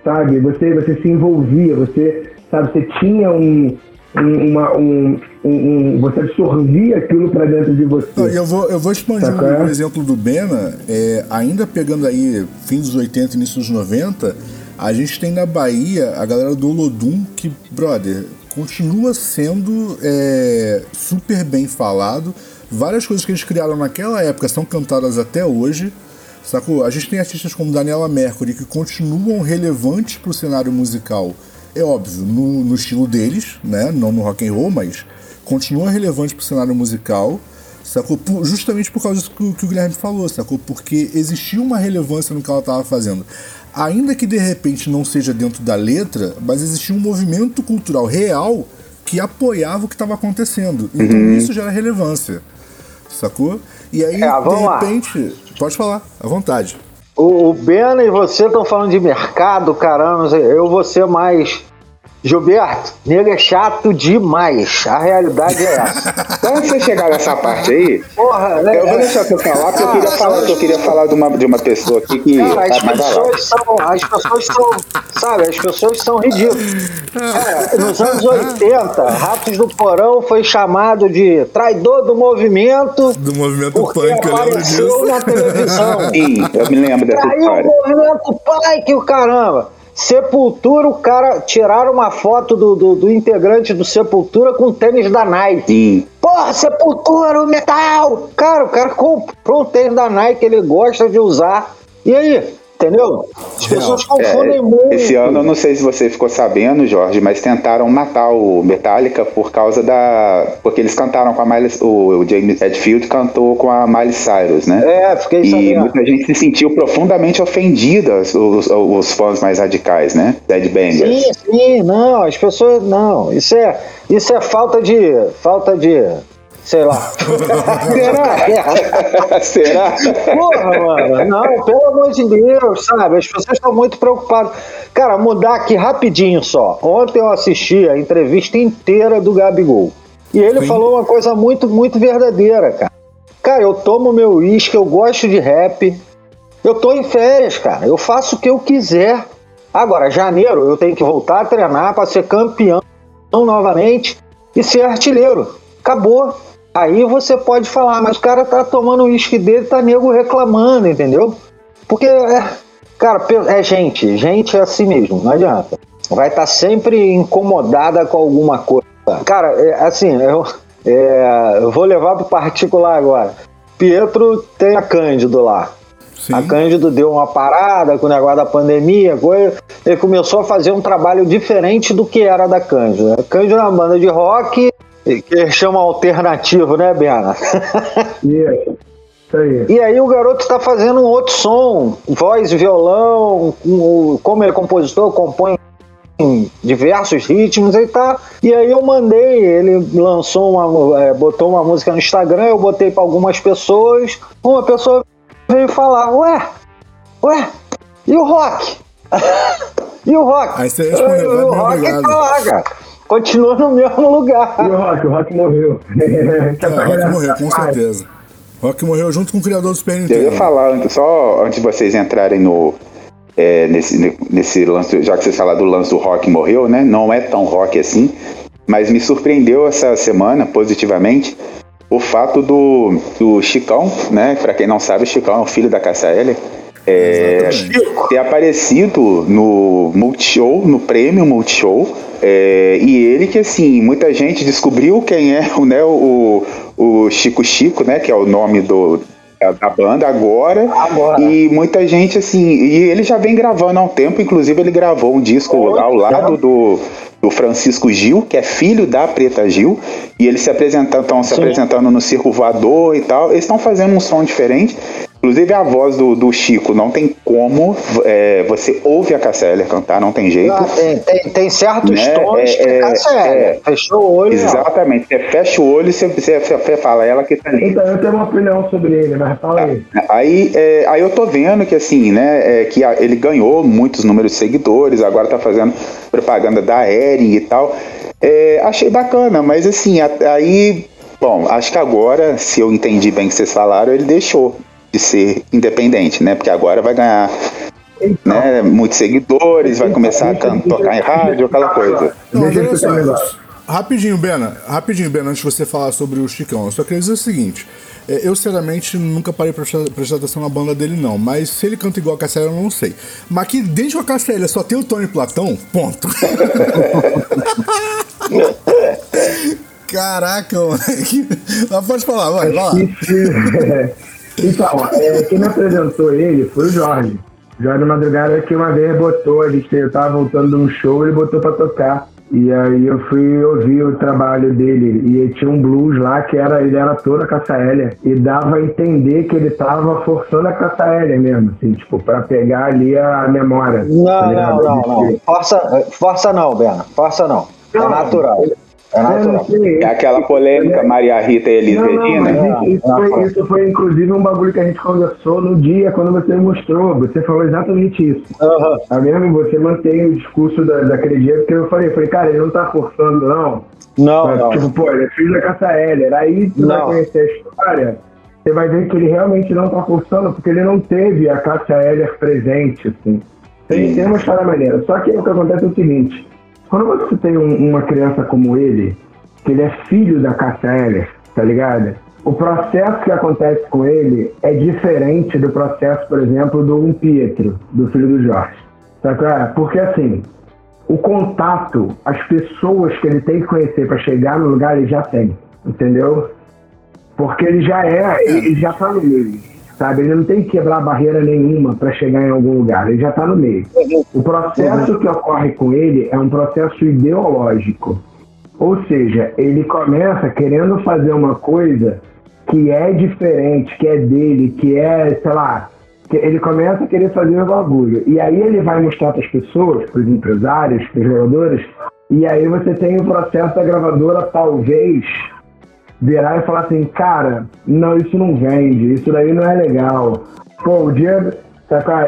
sabe? Você, você se envolvia, você, sabe, você tinha um, uma, um, um, você absorvia aquilo para dentro de você. eu vou, eu vou expandir o exemplo do Bena, é, ainda pegando aí fim dos 80 início dos 90, a gente tem na Bahia a galera do Olodum que, brother, continua sendo é, super bem falado. Várias coisas que eles criaram naquela época são cantadas até hoje. Sacou? A gente tem artistas como Daniela Mercury que continuam relevantes para o cenário musical. É óbvio, no, no, estilo deles, né? Não no rock and roll, mas continua relevante para o cenário musical. Sacou? Por, justamente por causa disso que, que, o Guilherme falou, sacou? Porque existia uma relevância no que ela estava fazendo. Ainda que de repente não seja dentro da letra, mas existia um movimento cultural real que apoiava o que estava acontecendo. Então uhum. isso gera relevância sacou? E aí, é, de repente, lá. pode falar, à vontade. O, o Bena e você estão falando de mercado, caramba, eu vou ser mais Gilberto, nego é chato demais. A realidade é essa. (laughs) Quando você chegar nessa parte aí, Porra, né? eu vou deixar você falar, porque eu queria falar, eu queria falar de uma, de uma pessoa aqui que. Cara, as, pessoas são, as pessoas são. Sabe, as pessoas são ridículas. Cara, nos anos 80, Ratos do Porão foi chamado de traidor do movimento. Do movimento porque punk, apareceu eu lembro disso. na televisão. Sim, eu me lembro dessa Traiu história. o movimento punk, o caramba. Sepultura, o cara tiraram uma foto do, do, do, integrante do Sepultura com tênis da Nike. Sim. Porra, Sepultura, o metal! Cara, o cara comprou um tênis da Nike, ele gosta de usar. E aí? Entendeu? As pessoas confundem é, muito. Esse ano, eu não sei se você ficou sabendo, Jorge, mas tentaram matar o Metallica por causa da. Porque eles cantaram com a Miley. O, James Edfield cantou com a Miley Cyrus, né? É, fiquei E sabendo. muita gente se sentiu profundamente ofendida, os, os fãs mais radicais, né? Dead Bangers. Sim, sim, não, as pessoas. Não, isso é, isso é falta de. Falta de sei lá. Será? (laughs) Será? Porra, mano. Não, pelo amor de Deus, sabe? As pessoas estão muito preocupadas. Cara, mudar aqui rapidinho só. Ontem eu assisti a entrevista inteira do Gabigol. E ele Sim. falou uma coisa muito, muito verdadeira, cara. Cara, eu tomo meu uísque, eu gosto de rap. Eu tô em férias, cara. Eu faço o que eu quiser. Agora, janeiro, eu tenho que voltar a treinar para ser campeão novamente e ser artilheiro. Acabou. Aí você pode falar, mas o cara tá tomando o uísque dele, tá nego reclamando, entendeu? Porque, é, cara, é gente, gente é assim mesmo, não adianta. Vai estar tá sempre incomodada com alguma coisa. Cara, é, assim, eu, é, eu vou levar pro particular agora. Pietro tem a Cândido lá. Sim. A Cândido deu uma parada com o negócio da pandemia, coisa. ele começou a fazer um trabalho diferente do que era da Cândido. A Cândido é uma banda de rock que chama alternativo, né, Biana? (laughs) Isso. Aí. E aí o garoto está fazendo um outro som, voz e violão, como ele é compositor, compõe diversos ritmos e tá. E aí eu mandei, ele lançou uma, é, botou uma música no Instagram, eu botei para algumas pessoas, uma pessoa veio falar, ué, ué, e o rock? (laughs) e o rock? Aí você respondeu, o rock é lá, cara continua no mesmo lugar. E o Rock? O Rock morreu. (laughs) é, o Rock morreu, com certeza. O Rock morreu junto com o criador do Super Nintendo. Eu ia falar, só antes de vocês entrarem no. É, nesse, nesse lance, já que vocês falaram do lance do rock morreu, né? Não é tão rock assim, mas me surpreendeu essa semana, positivamente, o fato do, do Chicão, né? Pra quem não sabe, o Chicão é o filho da Cassia Eller, é, ter aparecido no Multishow, no prêmio Multishow, é, e ele que assim, muita gente descobriu quem é (laughs) né, o, o Chico Chico, né? Que é o nome do, da, da banda agora, agora, E muita gente, assim, e ele já vem gravando há um tempo, inclusive ele gravou um disco Oi, ao lado do, do Francisco Gil, que é filho da Preta Gil, e eles se apresentam, estão se apresentando no Circo Voador e tal. Eles estão fazendo um som diferente. Inclusive a voz do, do Chico, não tem como. É, você ouve a Cassia cantar, não tem jeito. Ah, tem, tem, tem, certos né? tons é, que é, Cassia é, Fechou o olho. Exatamente. Você fecha o olho e você, você, você fala ela que tá ali. Então, eu tenho uma opinião sobre ele, mas fala aí. Aí, é, aí eu tô vendo que assim, né, é, que ele ganhou muitos números de seguidores, agora tá fazendo propaganda da Ering e tal. É, achei bacana, mas assim, aí Bom, acho que agora, se eu entendi bem o que vocês falaram, ele deixou de ser independente, né? Porque agora vai ganhar então, né, muitos seguidores, vai começar a tocar em rádio, aquela coisa. Não, rapidinho, Bena, rapidinho, Bena, antes de você falar sobre o Chicão, eu só queria dizer o seguinte. É, eu, sinceramente, nunca parei pra prestar, atenção na banda dele, não. Mas se ele canta igual a Cassélia, eu não sei. Mas que dentro da Cassélia só tem o Tony Platão, ponto. (laughs) Caraca, moleque. (laughs) Mas pode falar, vai, vai lá. Então, é, quem me apresentou ele foi o Jorge. Jorge Madrugada que uma vez botou, a gente eu tava voltando de um show, ele botou pra tocar. E aí eu fui ouvir o trabalho dele e tinha um blues lá que era ele era toda Cassaélia e dava a entender que ele tava forçando a Cassaélia mesmo, assim, tipo, para pegar ali a memória. Não, tá não, não, não. Força, força não, Bena. Força não. É natural. É natural. É aquela polêmica Maria Rita e Elis Regina. Isso, foi, isso foi inclusive um bagulho que a gente conversou no dia quando você mostrou. Você falou exatamente isso. Uhum. Tá mesmo? Você mantém o discurso da, daquele dia, porque eu falei, eu falei, cara, ele não tá forçando, não. Não, Mas, não. Tipo, pô, ele é filho da Caça Heller. Aí você vai conhecer a história, você vai ver que ele realmente não tá forçando, porque ele não teve a Cássia Heller presente, assim. Tem, tem uma história maneira. Só que o que acontece é o seguinte quando você tem um, uma criança como ele, que ele é filho da Cássia Eller, tá ligado? O processo que acontece com ele é diferente do processo, por exemplo, do um Pietro, do filho do Jorge. Sabe? Porque assim, o contato, as pessoas que ele tem que conhecer para chegar no lugar, ele já tem, entendeu? Porque ele já é, ele já tá no meio sabe? Ele não tem que quebrar barreira nenhuma para chegar em algum lugar, ele já está no meio. O processo que ocorre com ele é um processo ideológico. Ou seja, ele começa querendo fazer uma coisa que é diferente, que é dele, que é, sei lá, ele começa a querer fazer um bagulho. E aí ele vai mostrar para as pessoas, para os empresários, para os jogadores, e aí você tem o processo da gravadora, talvez, virar e falar assim, cara, não, isso não vende, isso daí não é legal. Pô, o dia.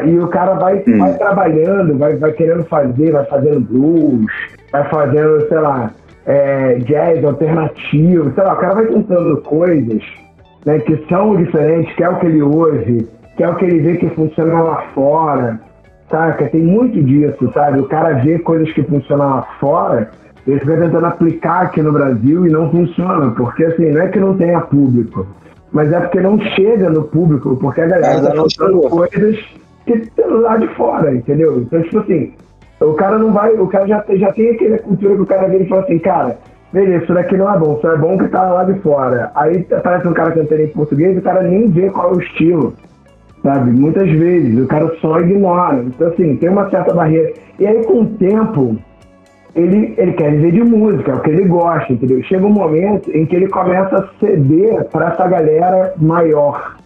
E o cara vai, hum. vai trabalhando, vai, vai querendo fazer, vai fazendo blues, vai fazendo, sei lá, é, jazz alternativo, sei lá, o cara vai tentando coisas né, que são diferentes, que é o que ele ouve, que é o que ele vê que funciona lá fora, saca? Tem muito disso, sabe? O cara vê coisas que funcionam lá fora ele fica tentando aplicar aqui no Brasil e não funciona, porque assim, não é que não tenha público, mas é porque não chega no público, porque a galera está fazendo coisas que estão lá de fora, entendeu? Então, tipo assim, o cara não vai, o cara já, já tem aquela cultura que o cara vem e fala assim, cara, beleza, isso daqui não é bom, só é bom que tá lá de fora. Aí aparece um cara cantando em português e o cara nem vê qual é o estilo, sabe? Muitas vezes, o cara só ignora. Então, assim, tem uma certa barreira. E aí, com o tempo, ele, ele quer viver de música, é o que ele gosta, entendeu? Chega um momento em que ele começa a ceder para essa galera maior.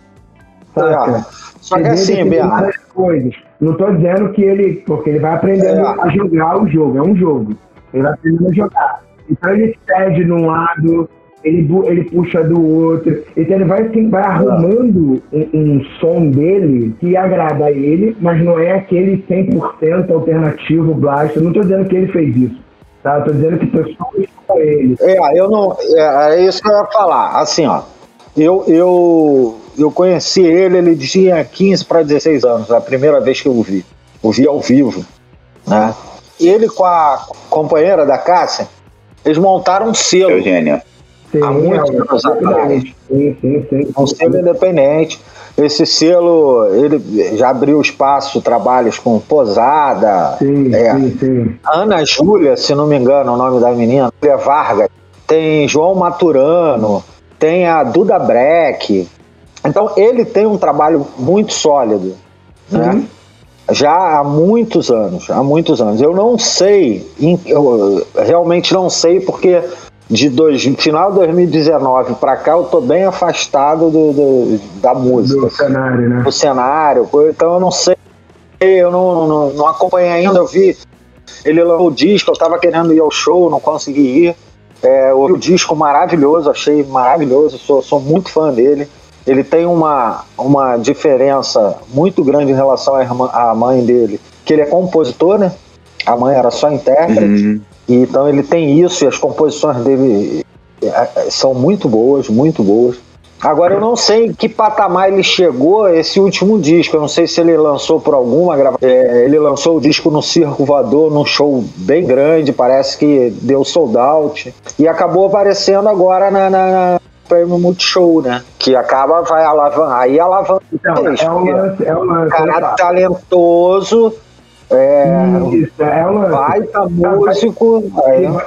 Saca? É. Só que assim, várias coisas. Não estou dizendo que ele. Porque ele vai aprendendo é. a jogar o jogo, é um jogo. Ele vai aprendendo a jogar. Então ele cede num lado, ele, ele puxa do outro. Então ele vai, assim, vai arrumando um, um, som dele que agrada a ele, mas não é aquele 100% alternativo blast. Eu não estou dizendo que ele fez isso. Tá? Estou dizendo que pessoas com ele. É, eu não. É, é isso que eu ia falar. Assim, ó. Eu, eu, eu conheci ele, ele tinha 15 para 16 anos, a primeira vez que eu o vi. O vi ao vivo. Né? Ele com a companheira da Cássia, eles montaram um selo. Eugênia Sim, há muitos é anos atrás. Sim, sim, sim. Um selo independente. Esse selo ele já abriu espaço trabalhos com Posada. Sim, é, sim, sim. Ana Júlia, se não me engano, o nome da menina, Júlia Vargas. Tem João Maturano, tem a Duda Breck. Então ele tem um trabalho muito sólido, né? Uhum. Já há muitos anos, há muitos anos. Eu não sei, eu realmente não sei porque de dois, final de 2019 para cá, eu tô bem afastado do, do, da música. Do cenário, né? Do cenário. Então eu não sei, eu não, não, não acompanhei ainda, eu vi. Ele lançou o disco, eu tava querendo ir ao show, não consegui ir. É, o disco maravilhoso, achei maravilhoso, sou, sou muito fã dele. Ele tem uma, uma diferença muito grande em relação à, irmã, à mãe dele, que ele é compositor, né? A mãe era só intérprete. Uhum. Então ele tem isso e as composições dele é, é, são muito boas, muito boas. Agora eu não sei em que patamar ele chegou esse último disco. Eu não sei se ele lançou por alguma gravação. É, ele lançou o disco no Circo Voador, num show bem grande, parece que deu sold out. E acabou aparecendo agora na, na, na Prêmio Multishow, né? Que acaba, vai alavancar. Aí alavanca. Então, é um lance, é um lance. Cara talentoso é, Isso, é uma, baita músico.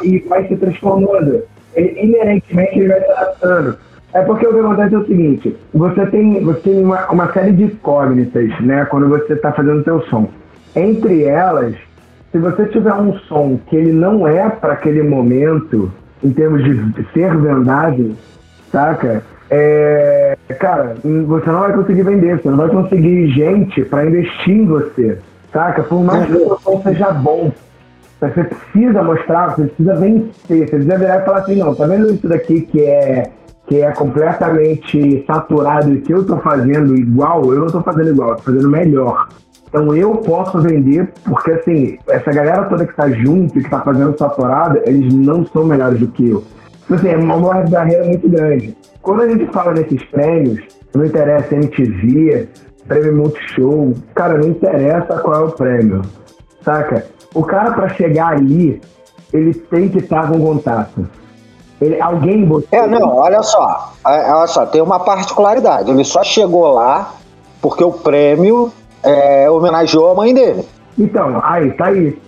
E, e vai se transformando. Ele, inerentemente ele vai se adaptando. É porque o que acontece é o seguinte: você tem, você tem uma, uma série de incógnitas, né? Quando você está fazendo o seu som. Entre elas, se você tiver um som que ele não é para aquele momento, em termos de ser vendável, saca? É, cara, você não vai conseguir vender, você não vai conseguir gente para investir em você. Saca? Por mais que o som seja bom, você precisa mostrar, você precisa vencer, você precisa virar e falar assim, não, tá vendo isso daqui que é, que é completamente saturado e que eu tô fazendo igual, eu não tô fazendo igual, eu tô fazendo melhor. Então eu posso vender, porque assim, essa galera toda que tá junto e que tá fazendo saturado, eles não são melhores do que eu. Então assim, é uma barreira muito grande. Quando a gente fala nesses prêmios, não interessa MTV, prêmio Multishow. Cara, não interessa qual é o prêmio, saca? O cara, para chegar ali, ele tem que estar com contato. Ele, alguém botou... É, não, olha só. É, olha só, tem uma particularidade. Ele só chegou lá porque o prêmio é, homenageou a mãe dele. Então, aí, tá aí.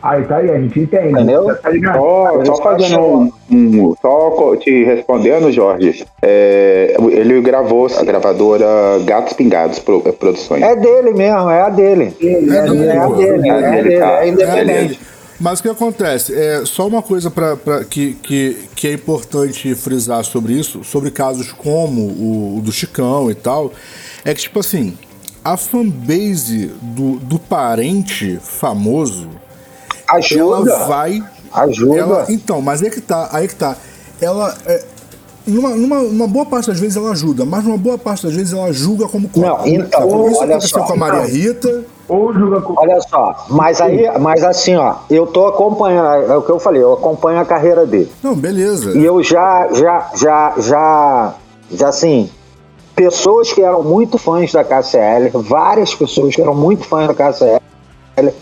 Aí tá aí, a gente entende. Entendeu? Tá só, só fazendo um, um, Só te respondendo, Jorge. É, ele gravou a gravadora Gatos Pingados é, Produções. É dele mesmo, é a dele. É, é, é, dele, é a dele, é, é dele, tá. é independente. Mas o que acontece? É só uma coisa pra, pra, que, que, que é importante frisar sobre isso, sobre casos como o, o do Chicão e tal, é que, tipo assim, a fanbase do, do parente famoso Ajuda. Ela vai. Ajuda. Ela, então, mas aí que tá, aí que tá. Ela. É, numa, numa, numa, boa parte das vezes ela ajuda, mas numa boa parte das vezes ela julga como Não, então, Isso olha aconteceu só. com a Maria Rita. Ou julga como... Olha só, mas aí, mas assim, ó, eu tô acompanhando, é o que eu falei, eu acompanho a carreira dele. Não, beleza. E eu já, já, já, já, já assim, pessoas que eram muito fãs da KCL, várias pessoas que eram muito fãs da KCL,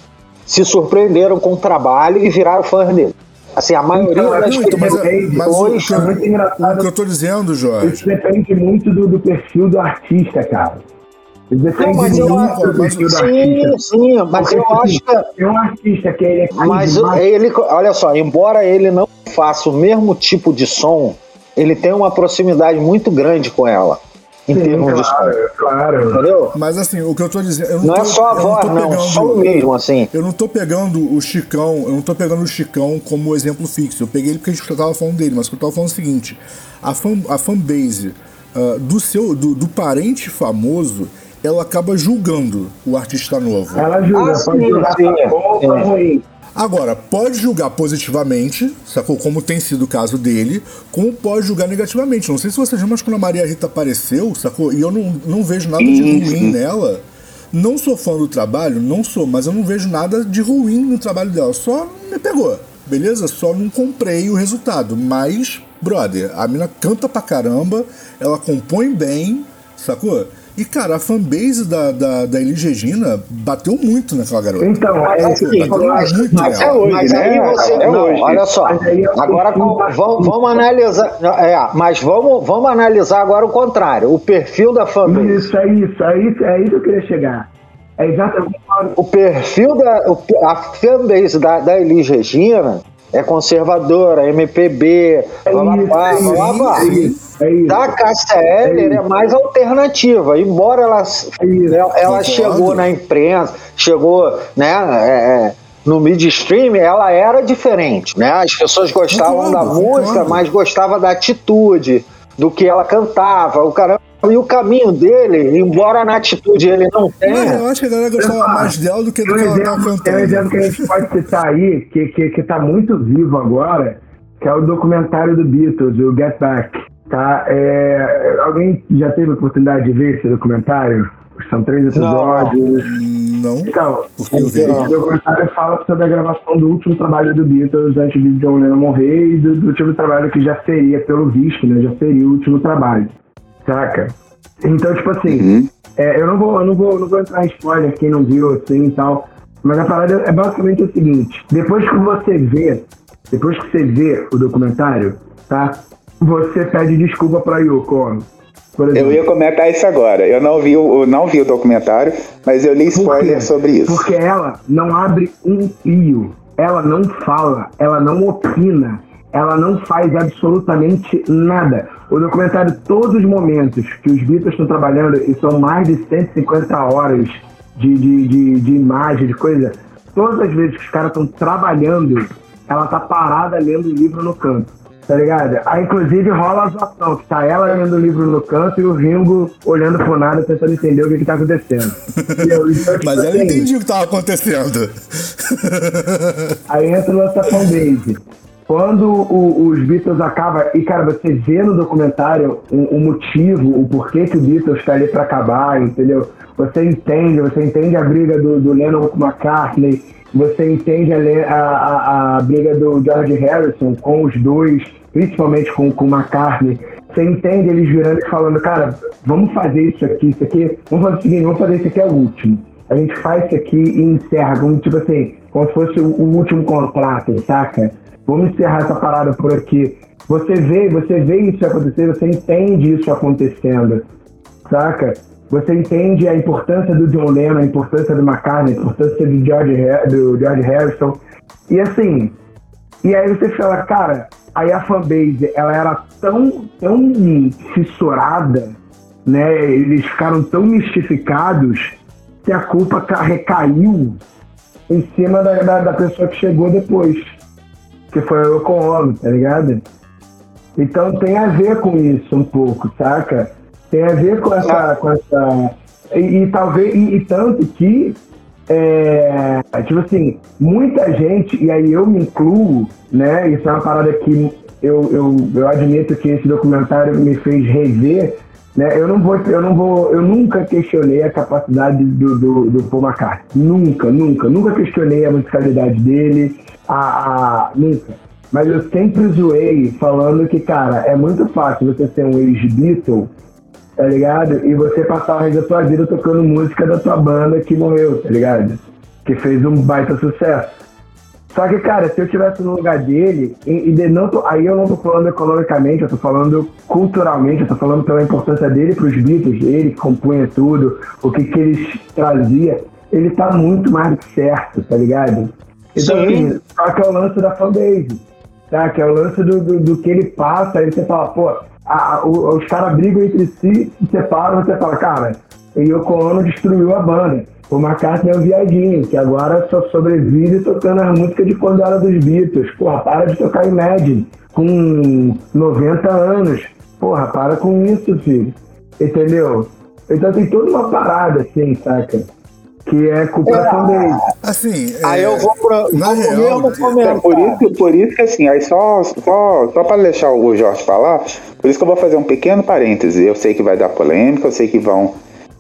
se surpreenderam com o trabalho e viraram fãs dele. Assim, a maioria então, das muito, mas, mas o, que, é muito engraçado, o que eu tô dizendo, Jorge. Isso depende muito do, do perfil do artista, cara. Não, mas eu acho que sim, sim, mas Porque, eu acho que é um artista que ele é Mas ele, olha só, embora ele não faça o mesmo tipo de som, ele tem uma proximidade muito grande com ela em Sim, termos claro, de Claro. Entendeu? Mas assim, o que eu tô dizendo. Eu não, não tô, é só a voz, não, pegando, só o mesmo, assim. Eu não tô pegando o Chicão, eu não tô pegando o Chicão como exemplo fixo. Eu peguei ele porque a gente tava falando dele, mas eu tava falando o seguinte: a, fan, a fanbase uh, do seu do, do parente famoso ela acaba julgando o artista novo. Ela julga, ah, pode sim, julgar sim, bom é. ruim. Agora, pode julgar positivamente, sacou? Como tem sido o caso dele, como pode julgar negativamente. Não sei se você já, mas quando a Maria Rita apareceu, sacou? E eu não, não vejo nada de ruim nela. Não sou fã do trabalho, não sou, mas eu não vejo nada de ruim no trabalho dela. Só me pegou, beleza? Só não comprei o resultado. Mas, brother, a mina canta pra caramba, ela compõe bem, sacou? E, cara, a fanbase da, da, da Elis Regina bateu muito naquela garota. Então, é assim, bateu muito mas, é hoje, mas aí né? você. É não, hoje. olha só. Agora vamos, vamos analisar. É, mas vamos, vamos analisar agora o contrário. O perfil da fanbase. Isso, é isso. É isso, é isso que eu queria chegar. É exatamente. O perfil da. A fanbase da, da Elis Regina é conservadora, MPB, é blá blá blá blá. É da KCL é, é mais alternativa, embora ela, é ela, ela chegou na imprensa, chegou, né? É, é, no midstream, ela era diferente, né? As pessoas gostavam da música, mas gostavam da atitude, do que ela cantava, o cara e o caminho dele, embora na atitude ele não tenha. eu acho que a galera gostava mais dela do que do que ela tava cantando. Tem um exemplo que a gente pode citar aí, que, que, que tá muito vivo agora, que é o documentário do Beatles, o Get Back. Tá? É, alguém já teve a oportunidade de ver esse documentário? São três episódios. Não. Então, esse documentário fala sobre a gravação do último trabalho do Beatles antes de John Lennon morrer e do, do último trabalho que já seria, pelo visto, né? Já seria o último trabalho. Saca? Então, tipo assim, uhum. é, eu, não vou, eu não vou, não vou entrar em spoiler, quem não viu assim e tal. Mas a parada é basicamente o seguinte: depois que você vê, depois que você vê o documentário, tá? Você pede desculpa pra Yoko Ono. Eu ia comentar isso agora. Eu não vi, eu não vi o documentário, mas eu li spoiler sobre isso. Porque ela não abre um fio, ela não fala, ela não opina, ela não faz absolutamente nada. O documentário, todos os momentos que os Beatles estão trabalhando, e são mais de 150 horas de, de, de, de imagem, de coisa, todas as vezes que os caras estão trabalhando, ela tá parada lendo o livro no canto tá ligado? Aí, inclusive, rola a zoação, que tá ela lendo o livro no canto e o Ringo olhando pro nada, tentando entender o que que tá acontecendo. Eu, então, (laughs) tipo, Mas ela assim, entendia o que tava acontecendo. Aí entra o nossa fanbase. Quando o, os Beatles acabam, e cara, você vê no documentário o, motivo, o porquê que o Beatles tá ali pra acabar, entendeu? Você entende, você entende a briga do, do Lennon com McCartney, você entende a, a, a, briga do George Harrison com os dois, principalmente com, com o McCartney. Você entende eles virando e falando, cara, vamos fazer isso aqui, isso aqui, vamos fazer o seguinte, vamos fazer isso aqui é o último. A gente faz isso aqui e encerra, como tipo assim, como se fosse o último contrato, saca? Vamos encerrar essa parada por aqui. Você vê, você vê isso acontecer, você entende isso acontecendo, saca? você entende a importância do John Lennon, a importância do McCartney, a importância do George, do George Harrison. E assim, e aí você fala, cara, aí a fanbase, ela era tão, tão fissurada, né? Eles ficaram tão mistificados que a culpa recaiu em cima da, da, da pessoa que chegou depois, que foi o Yoko Ono, tá ligado? Então tem a ver com isso um pouco, saca? Tem a ver com essa. Com essa e, e talvez. E, e, tanto que. É, tipo assim, muita gente, e aí eu me incluo, né? Isso é uma parada que eu, eu, eu admito que esse documentário me fez rever. Né? Eu não vou, eu não vou, eu nunca questionei a capacidade do, do, do Paul McCartney. Nunca, nunca, nunca questionei a musicalidade dele, a, a nunca. Mas eu sempre zoei falando que, cara, é muito fácil você ser um ex-Beatle tá ligado? E você passar o resto da tua vida tocando música da tua banda que morreu, tá ligado? Que fez um baita sucesso. Só que, cara, se eu tivesse no lugar dele, e, e não tô, aí eu não tô falando economicamente, eu tô falando culturalmente, eu tô falando pela importância dele pros Beatles, ele que compunha tudo, o que que eles trazia, ele tá muito mais do que certo, tá ligado? Então, assim, só que é o lance da fanbase, tá? Que é o lance do, do, do que ele passa, aí você fala, pô, a, os caras brigam entre si, se separam, você fala, cara, o Yoko Ono destruiu a banda. O McCartney é um viadinho, que agora só sobrevive tocando as músicas de quando era dos Beatles. Porra, para de tocar Imagine com 90 anos. Porra, para com isso, filho. Entendeu? Então tem toda uma parada assim, saca? que é culpação é, dele. Assim, é, aí eu vou pra, na real, é por isso, por isso que assim, aí só, só, só para deixar o Jorge falar, por isso que eu vou fazer um pequeno parêntese. Eu sei que vai dar polêmica, eu sei que vão,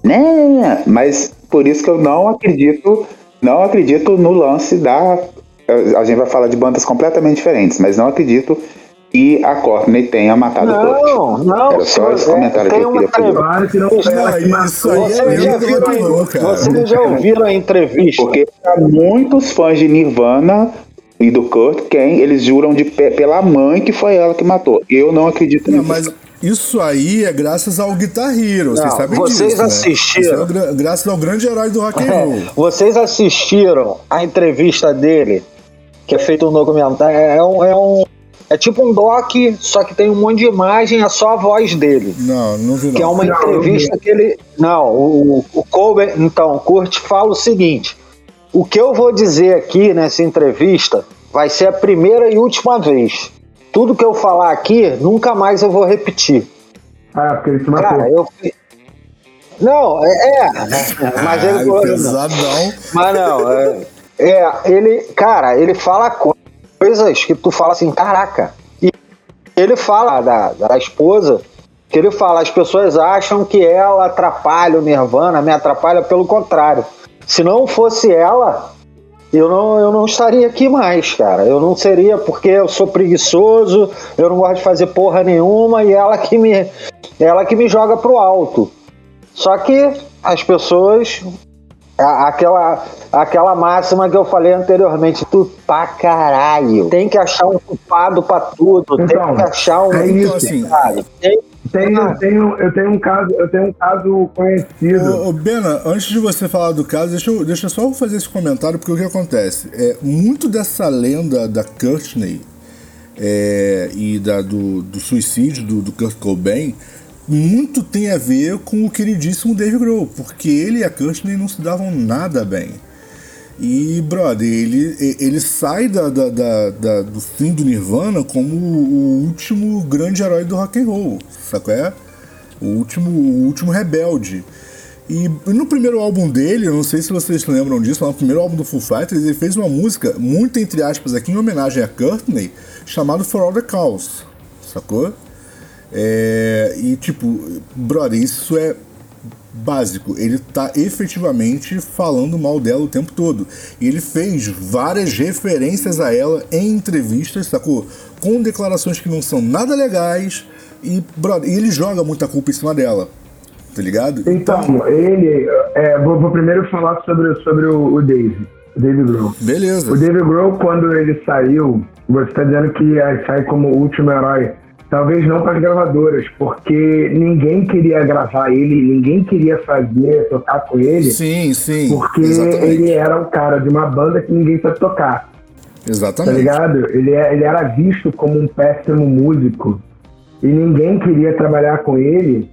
né, mas por isso que eu não acredito, não acredito no lance da a gente vai falar de bandas completamente diferentes, mas não acredito que a Courtney tenha matado não, o Kurt. Não, Era só esse comentário que eu queria fazer. Que não, não, isso aí é já viram, cara. Vocês já ouviram a entrevista? Porque muitos fãs de Nirvana e do Kurt, quem eles juram de pé pela mãe que foi ela que matou. Eu não acredito nisso. Mas isso aí é graças ao Guitar Hero, vocês não, sabem vocês disso, assistiram. Né? É graças ao grande herói do rock and roll. É, vocês assistiram a entrevista dele, que é feito um documentário. É um, é um é tipo um doc, só que tem um monte de imagem, é só a voz dele. Não, não vi não. Que é uma entrevista que ele. Não, o, o Colbert. Então, o Kurt fala o seguinte: o que eu vou dizer aqui nessa entrevista vai ser a primeira e última vez. Tudo que eu falar aqui, nunca mais eu vou repetir. Ah, porque ele te matou. Cara, eu. Não, é. é mas ele. Ai, pesadão. Mas não, é, é, ele. Cara, ele fala coisas que tu fala assim, caraca. E ele fala da, da esposa, que ele fala, as pessoas acham que ela atrapalha o Nirvana, me atrapalha pelo contrário. Se não fosse ela, eu não, eu não estaria aqui mais, cara. Eu não seria porque eu sou preguiçoso, eu não gosto de fazer porra nenhuma e ela que me, ela que me joga pro alto. Só que as pessoas aquela, aquela máxima que eu falei anteriormente, tu pra caralho. Tem que achar um culpado pra tudo, então, tem que achar um. É isso, assim, tem, tenho, eu, tenho, eu tenho um caso, eu tenho um caso conhecido. Ô, ô, Bena, antes de você falar do caso, deixa eu, deixa eu só fazer esse comentário, porque o que acontece? É, muito dessa lenda da Courtney é, e da, do, do suicídio do, do Kurt Cobain muito tem a ver com o queridíssimo Dave Grohl, porque ele e a Courtney não se davam nada bem. E, brother, ele, ele sai da, da, da, da, do fim do Nirvana como o último grande herói do rock and roll, sacou? É? O último, o último rebelde. E no primeiro álbum dele, eu não sei se vocês lembram disso, no primeiro álbum do Full Fighters, ele fez uma música, muito entre aspas aqui, em homenagem a Courtney, chamado For All the Cause, sacou? É, e tipo, brother, isso é básico. Ele tá efetivamente falando mal dela o tempo todo. E ele fez várias referências a ela em entrevistas, sacou? Com declarações que não são nada legais. E, brother, ele joga muita culpa em cima dela. Tá ligado? Então, ele. É, vou, vou, primeiro falar sobre, sobre o, o Dave. O Dave Grohl. Beleza. O Dave Grohl, quando ele saiu, você tá dizendo que sai como o último herói Talvez não para as gravadoras, porque ninguém queria gravar ele, ninguém queria fazer, tocar com ele. Sim, sim. Porque exatamente. ele era o cara de uma banda que ninguém sabe tocar. Exatamente. Tá ligado? Ele, é, ele era visto como um péssimo músico. E ninguém queria trabalhar com ele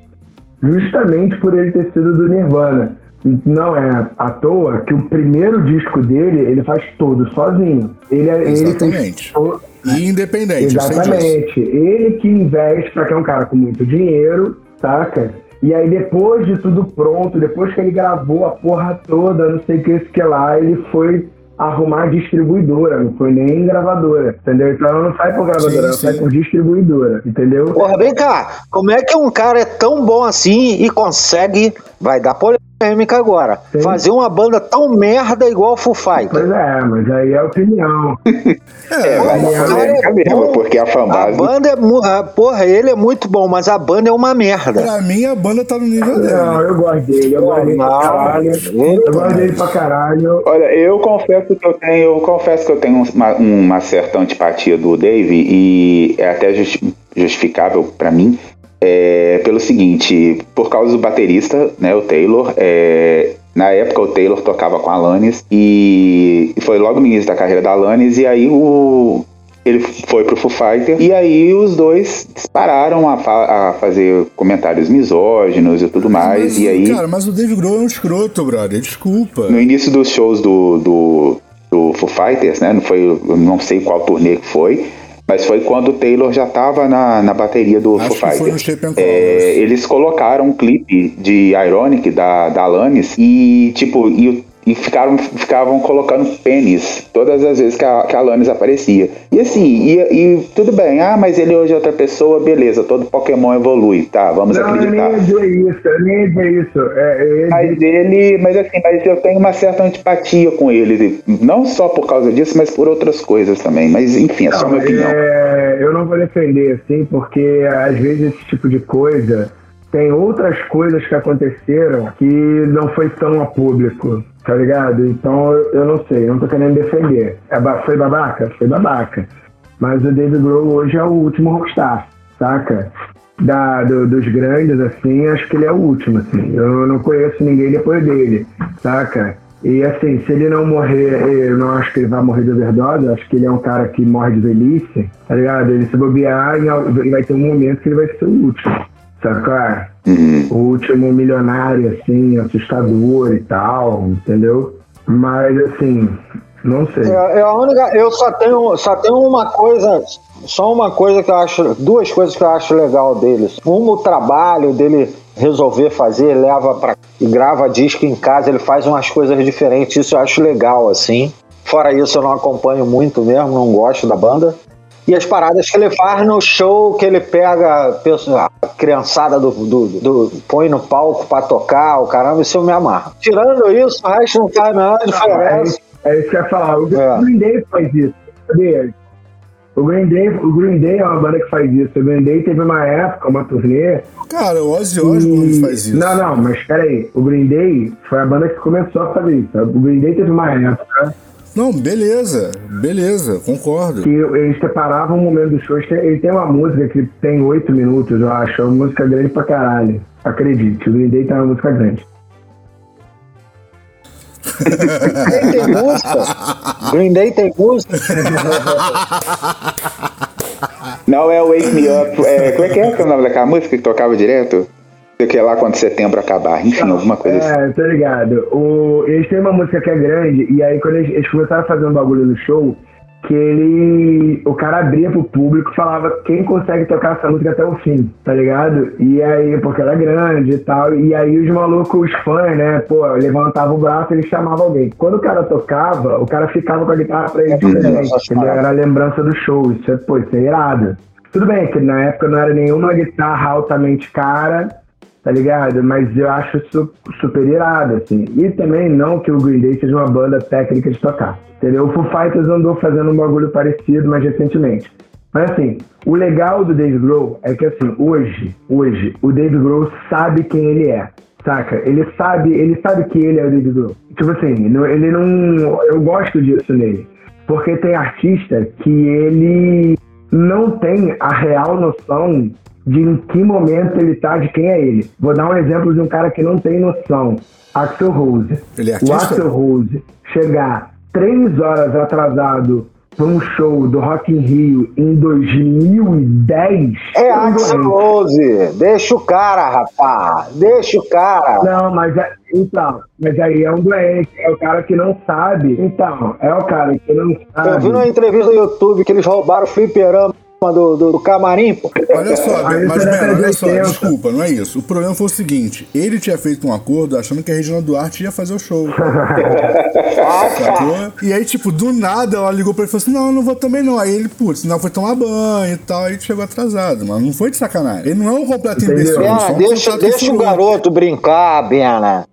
justamente por ele ter sido do Nirvana. Não é à toa que o primeiro disco dele ele faz todo sozinho. Ele, é, Exatamente. Ele fez, e independente. Exatamente. Ele que investe para que é um cara com muito dinheiro, saca? E aí depois de tudo pronto, depois que ele gravou a porra toda, não sei o que, que lá, ele foi arrumar distribuidora, não foi nem gravadora, entendeu? Então ela não sai por gravadora, sim, ela sim. sai por distribuidora, entendeu? Porra, vem cá, como é que um cara é tão bom assim e consegue, vai dar polêmica, polêmica agora. Sim. Fazer uma banda tão merda igual Foo Fighters. Pois é, mas aí é opinião. (laughs) é, mas é, é mesmo, porque a fanbase... A banda é... Porra, ele é muito bom, mas a banda é uma merda. Pra mim, a banda tá no nível dele. Não, eu gosto dele. Eu gosto dele pra caralho. Eu gosto dele pra caralho. Olha, eu confesso que eu tenho... Eu confesso que eu tenho uma, uma certa antipatia do Dave e é até justificável para mim, é, pelo seguinte, por causa do baterista, né, o Taylor, é, na época o Taylor tocava com a Alanis e foi logo no início da carreira da Alanis e aí o ele foi pro Foo Fighter e aí os dois dispararam a, fa a fazer comentários misóginos e tudo mais mas, e aí cara mas o Dave Grohl é um escroto brother desculpa. No início dos shows do, do, do Foo Fighters né não foi não sei qual turnê que foi mas foi quando o Taylor já estava na, na bateria do Acho Foo Fighters. É, eles colocaram um clipe de Ironic da, da Alanis e, tipo, e e ficaram, ficavam colocando pênis todas as vezes que a, que a Alanis aparecia. E assim, e, e, tudo bem, ah, mas ele hoje é outra pessoa, beleza, todo Pokémon evolui, tá, vamos não, acreditar. Eu nem dizer isso, eu nem dizer isso. É, mas ele, mas assim, mas eu tenho uma certa antipatia com ele, não só por causa disso, mas por outras coisas também. Mas enfim, é não, só minha opinião. É, eu não vou defender, assim, porque às vezes esse tipo de coisa tem outras coisas que aconteceram que não foi tão a público, tá ligado? Então eu não sei, não tô querendo defender. É, foi babaca? Foi babaca. Mas o David Grohl hoje é o último rockstar, saca? Da, do, dos grandes, assim, acho que ele é o último, assim. Eu não conheço ninguém depois dele, saca? E assim, se ele não morrer, eu não acho que ele vai morrer de overdose, acho que ele é um cara que morre de velhice, tá ligado? Ele se bobear e vai ter um momento que ele vai ser o último sacar? Uhum. O último milionário, assim, assustador e tal, entendeu? Mas assim, não sei. É, é, a única, eu só tenho, só tenho uma coisa, só uma coisa que eu acho, duas coisas que eu acho legal deles. Uma, o trabalho dele resolver fazer, leva para grava disco em casa, ele faz umas coisas diferentes, isso eu acho legal assim. Fora isso, eu não acompanho muito mesmo, não gosto da banda. E as paradas que ele faz no show, que ele pega a criançada do, do, do põe no palco pra tocar, o caramba, isso eu me amarro. Tirando isso, o resto não faz nada diferença. É isso que eu ia falar. O é. Green Day faz isso, sabia? O Green, Day, o Green Day é uma banda que faz isso. O Green Day teve uma época, uma turnê. Cara, o Ozzy Osbourne faz isso. Não, não, mas peraí. O Green Day foi a banda que começou a fazer isso. O Green Day teve uma época. Não, beleza, beleza, concordo. Que eles separavam o momento do show. Ele tem uma música que tem oito minutos, eu acho. É uma música grande pra caralho. Acredite, o Green Day tem uma música grande. Green tem música? Green Day tem música? Não é Wake Me Up. É, como é que é, é o nome daquela música que tocava direto? Que é lá quando setembro acabar, enfim, Não, alguma coisa é, assim. É, tô ligado. O, eles têm uma música que é grande, e aí quando eles, eles começaram a fazer um bagulho no show, que ele. O cara abria pro público e falava quem consegue tocar essa música até o fim, tá ligado? E aí, porque ela é grande e tal. E aí os malucos, os fãs, né, pô, levantavam o braço e ele chamava alguém. Quando o cara tocava, o cara ficava com a guitarra pra ele diferente. Era a lembrança do show. Isso é, pô, isso é irado. Tudo bem que na época não era nenhuma guitarra altamente cara, tá ligado? Mas eu acho isso super irado, assim. E também não que o Green Day seja uma banda técnica de tocar. Entendeu? O Foo Fighters andou fazendo um bagulho parecido mais recentemente. Mas assim, o legal do Dave Grohl é que assim, hoje, hoje, o Dave Grohl sabe quem ele é. Saca? Ele sabe, ele sabe que ele é o Dave Grohl. Tipo assim, ele não. Eu gosto disso nele. Porque tem artista que ele não tem a real noção de em que momento ele tá, de quem é ele. Vou dar um exemplo de um cara que não tem noção. Axel Rose. Ele é artista? O Axel Rose chegar três horas atrasado para um show do Rock in Rio em 2010. É Axel Rose, deixa o cara, rapaz, deixa o cara. Não, mas é, então, mas aí é um doente, é o cara que não sabe. Então, é o cara que não sabe. Eu vi numa entrevista no YouTube que eles roubaram o fliperama do, do, do camarim, pô. Olha só, mas, olha só, desculpa, não é isso. O problema foi o seguinte: ele tinha feito um acordo achando que a Regina Duarte ia fazer o show. (laughs) Sacou? E aí, tipo, do nada ela ligou pra ele e falou assim: não, eu não vou também não. Aí ele, putz, não foi tomar banho e tal, aí chegou atrasado, mas não foi de sacanagem. Ele não é um completo imbecil. É, um deixa, deixa o garoto brincar, Bena.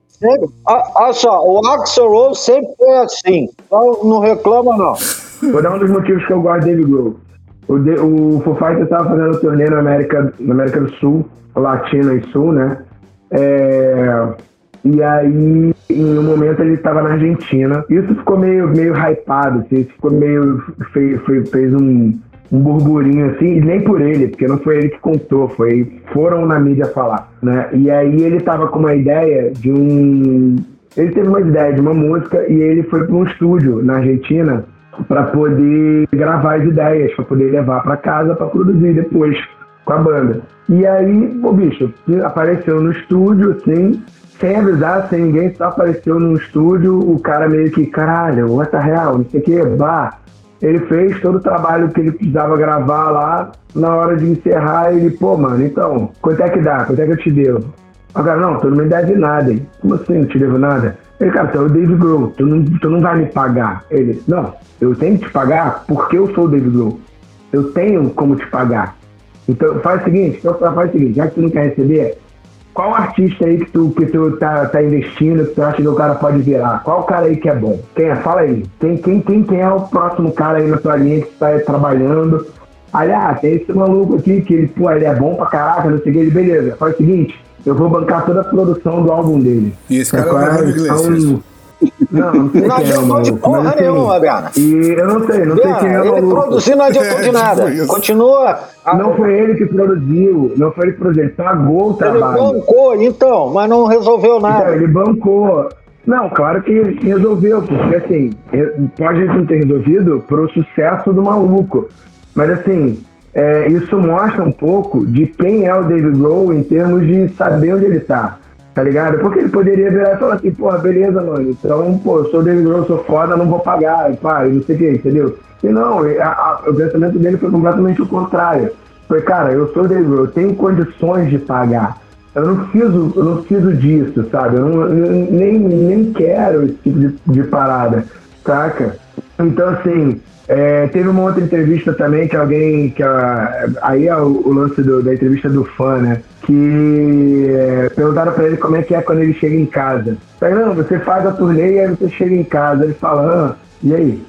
Olha só, o Axel Rose sempre foi assim. Então não reclama, não. Vou dar um dos motivos que eu gosto dele, Groove. O, de, o Foo Fighters estava fazendo um turnê na América, na América do Sul, Latina e Sul, né? É, e aí, em um momento, ele estava na Argentina. Isso ficou meio, meio hypado, assim, ficou meio. fez, fez um, um burburinho assim, e nem por ele, porque não foi ele que contou, foi foram na mídia falar, né? E aí ele tava com uma ideia de um ele teve uma ideia de uma música e ele foi para um estúdio na Argentina para poder gravar as ideias, para poder levar para casa para produzir depois com a banda. E aí, o bicho apareceu no estúdio, assim, sem avisar, sem ninguém, só apareceu no estúdio, o cara meio que, caralho, what the hell, não sei o que, bah. Ele fez todo o trabalho que ele precisava gravar lá, na hora de encerrar, ele, pô, mano, então, quanto é que dá? Quanto é que eu te devo? Cara, não, tu não me deve nada. Hein? Como assim, não te devo nada? Ele, cara, tu é o David Grohl, tu não, tu não vai me pagar. Ele, não, eu tenho que te pagar porque eu sou o David Grohl. Eu tenho como te pagar. Então faz o seguinte, então, faz o seguinte, já que tu não quer receber, qual artista aí que tu, que tu tá, tá investindo, que tu acha que o cara pode virar? Qual cara aí que é bom? Quem é? Fala aí. Quem, quem, quem, quem é o próximo cara aí na tua linha que tá trabalhando? Aliás, tem esse maluco aqui que ele, pô, ele é bom pra caraca, não sei o que, ele, beleza, faz o seguinte, eu vou bancar toda a produção do álbum dele. E esse cara é o Iglesias. Não, não sei não quem adiantou é de porra nenhuma, Biana. E eu não sei, não Biana, sei quem é o Ele produziu não adiantou de nada. Continua. Não foi ele que produziu, não foi ele que produziu, ele pagou o trabalho. Ele bancou, então, mas não resolveu nada. Então, ele bancou. Não, claro que resolveu, porque assim, pode não ter resolvido pro sucesso do maluco. Mas assim, é, isso mostra um pouco de quem é o David Grohl em termos de saber onde ele está. Tá ligado? Porque ele poderia virar e falar assim, porra, beleza, mano. Então, pô, eu sou David Grohl, sou foda, não vou pagar, pá, não sei o que, entendeu? E não, a, a, o pensamento dele foi completamente o contrário. Foi, cara, eu sou David Grohl, eu tenho condições de pagar. Eu não preciso, eu não preciso disso, sabe? Eu, não, eu nem, nem quero esse tipo de, de parada, saca? Então, assim, é, teve uma outra entrevista também que alguém. que a, Aí é o, o lance do, da entrevista do fã, né? Que é, perguntaram pra ele como é que é quando ele chega em casa. Não, você faz a turnê e aí você chega em casa. Ele fala, ah, e aí?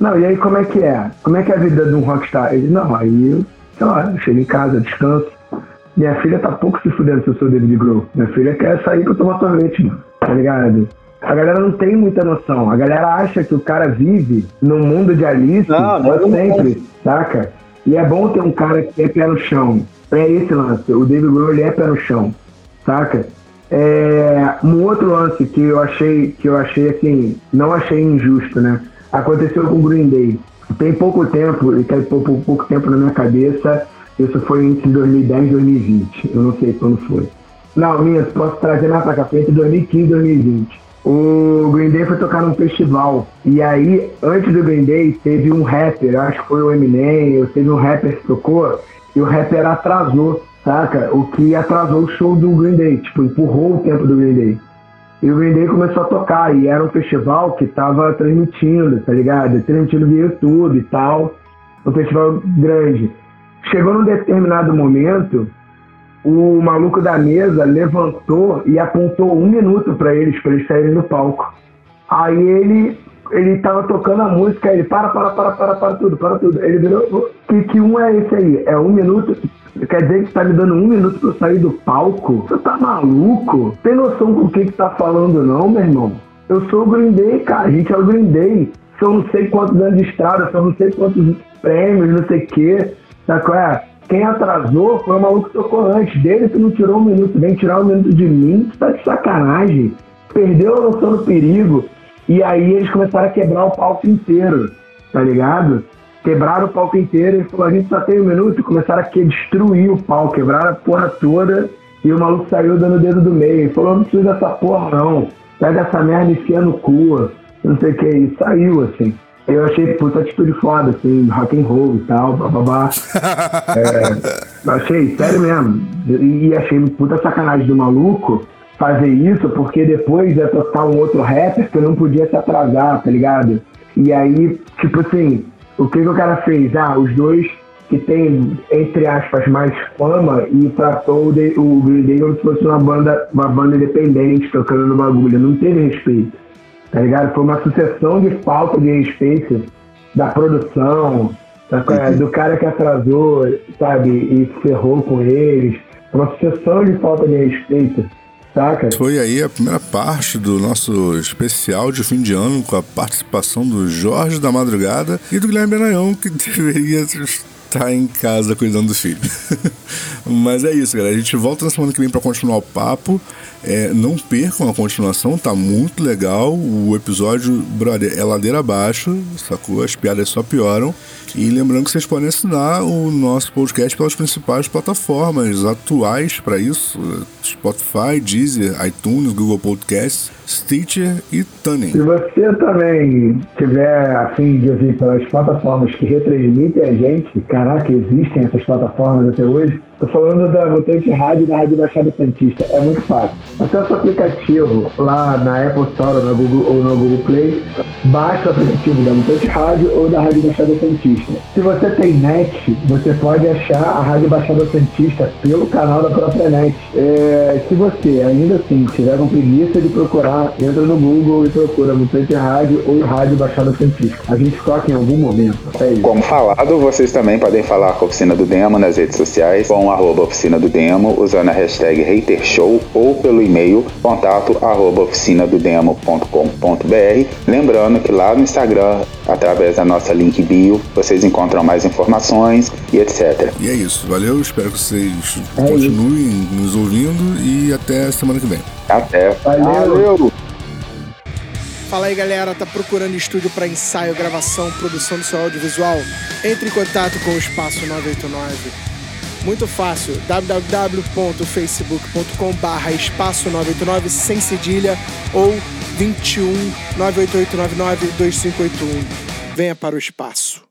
Não, e aí como é que é? Como é que é a vida de um rockstar? Ele, não, aí eu, sei lá, eu chego em casa, descanso. Minha filha tá pouco se fudendo se eu sou David Grohl. Minha filha quer sair pra tomar sorvete, mano. Tá ligado? A galera não tem muita noção. A galera acha que o cara vive no mundo de Alice não, não, sempre, não. saca? E é bom ter um cara que é pé no chão. É esse lance. O David Grohl é pé no chão, saca? É, um outro lance que eu achei, que eu achei assim, não achei injusto, né? Aconteceu com o Green Day. Tem pouco tempo, e tem pouco, pouco tempo na minha cabeça. Isso foi entre 2010 e 2020. Eu não sei quando foi. Não, minha, posso trazer mais pra cá, foi entre 2015 e 2020 o Green Day foi tocar num festival. E aí, antes do Green Day, teve um rapper, acho que foi o Eminem, ou teve um rapper que tocou, e o rapper atrasou, saca? O que atrasou o show do Green Day, tipo, empurrou o tempo do Green Day. E o Green Day começou a tocar, e era um festival que tava transmitindo, tá ligado? Transmitindo via YouTube e tal, um festival grande. Chegou num determinado momento o maluco da mesa levantou e apontou um minuto para eles, para eles saírem do palco. Aí ele ele tava tocando a música, ele para, para, para, para, para tudo, para tudo. Ele virou, que, que um é esse aí? É um minuto? Quer dizer que tá me dando um minuto pra eu sair do palco? Você tá maluco? Tem noção com o que que tá falando não, meu irmão? Eu sou o Green Day, cara, a gente é o Green Day. São não sei quantos anos de estrada, são não sei quantos prêmios, não sei o quê. Sabe qual é? Quem atrasou foi o maluco que tocou antes dele, tu não tirou um minuto, vem tirar um minuto de mim, tu tá de sacanagem. Perdeu a noção do perigo. E aí eles começaram a quebrar o palco inteiro, tá ligado? Quebraram o palco inteiro e falou, a gente só tem um minuto, e começaram a destruir o palco, quebraram a porra toda, e o maluco saiu dando o dedo do meio. Ele falou, não precisa dessa porra não. Pega essa merda e enfia no cu, não sei o que, e saiu assim eu achei puta atitude foda, assim, rock and roll e tal, bababá. (laughs) é, achei, sério mesmo. E achei puta sacanagem do maluco fazer isso, porque depois ia tocar um outro rapper que eu não podia se atrasar, tá ligado? E aí, tipo assim, o que, que o cara fez? Ah, os dois que tem, entre aspas, mais fama e tratou o, o Green Day como se fosse uma banda, uma banda independente tocando no bagulho. Não teve respeito tá ligado? Foi uma sucessão de falta de respeito da produção, uhum. do cara que atrasou, sabe, e ferrou com eles. Uma sucessão de falta de respeito. Saca? Foi aí a primeira parte do nosso especial de fim de ano com a participação do Jorge da Madrugada e do Guilherme Benaião, que (laughs) deveria tá em casa cuidando do filho. (laughs) Mas é isso, galera. A gente volta na semana que vem para continuar o papo. É, não percam a continuação, tá muito legal. O episódio, brother, é ladeira abaixo, sacou? As piadas só pioram. E lembrando que vocês podem assinar o nosso podcast pelas principais plataformas atuais para isso: Spotify, Deezer, iTunes, Google Podcasts, Stitcher e Tuning. Se você também tiver afim de ouvir pelas plataformas que retransmitem a gente, caraca, existem essas plataformas até hoje Tô falando da Mutante Rádio da Rádio Baixada Santista. É muito fácil. Acesse o aplicativo lá na Apple Store na Google, ou no Google Play. Baixa o aplicativo da Mutante Rádio ou da Rádio Baixada Santista. Se você tem net, você pode achar a Rádio Baixada Santista pelo canal da própria net. É, se você ainda assim tiver com preguiça de procurar, entra no Google e procura Mutante Rádio ou Rádio Baixada Santista. A gente toca em algum momento. É. Como falado, vocês também podem falar com a Oficina do Demo nas redes sociais. Com arroba oficina do demo usando a hashtag hatershow ou pelo e-mail contato arroba oficinadodemo.com.br. Lembrando que lá no Instagram, através da nossa link bio, vocês encontram mais informações e etc. E é isso, valeu, espero que vocês é continuem isso. nos ouvindo e até semana que vem. Até. Valeu. valeu. Fala aí galera, tá procurando estúdio para ensaio, gravação, produção do seu audiovisual? Entre em contato com o Espaço 989 Muito fácil, www.facebook.com barra espaço 989 sem cedilha ou 21 98899 2581. Venha para o espaço.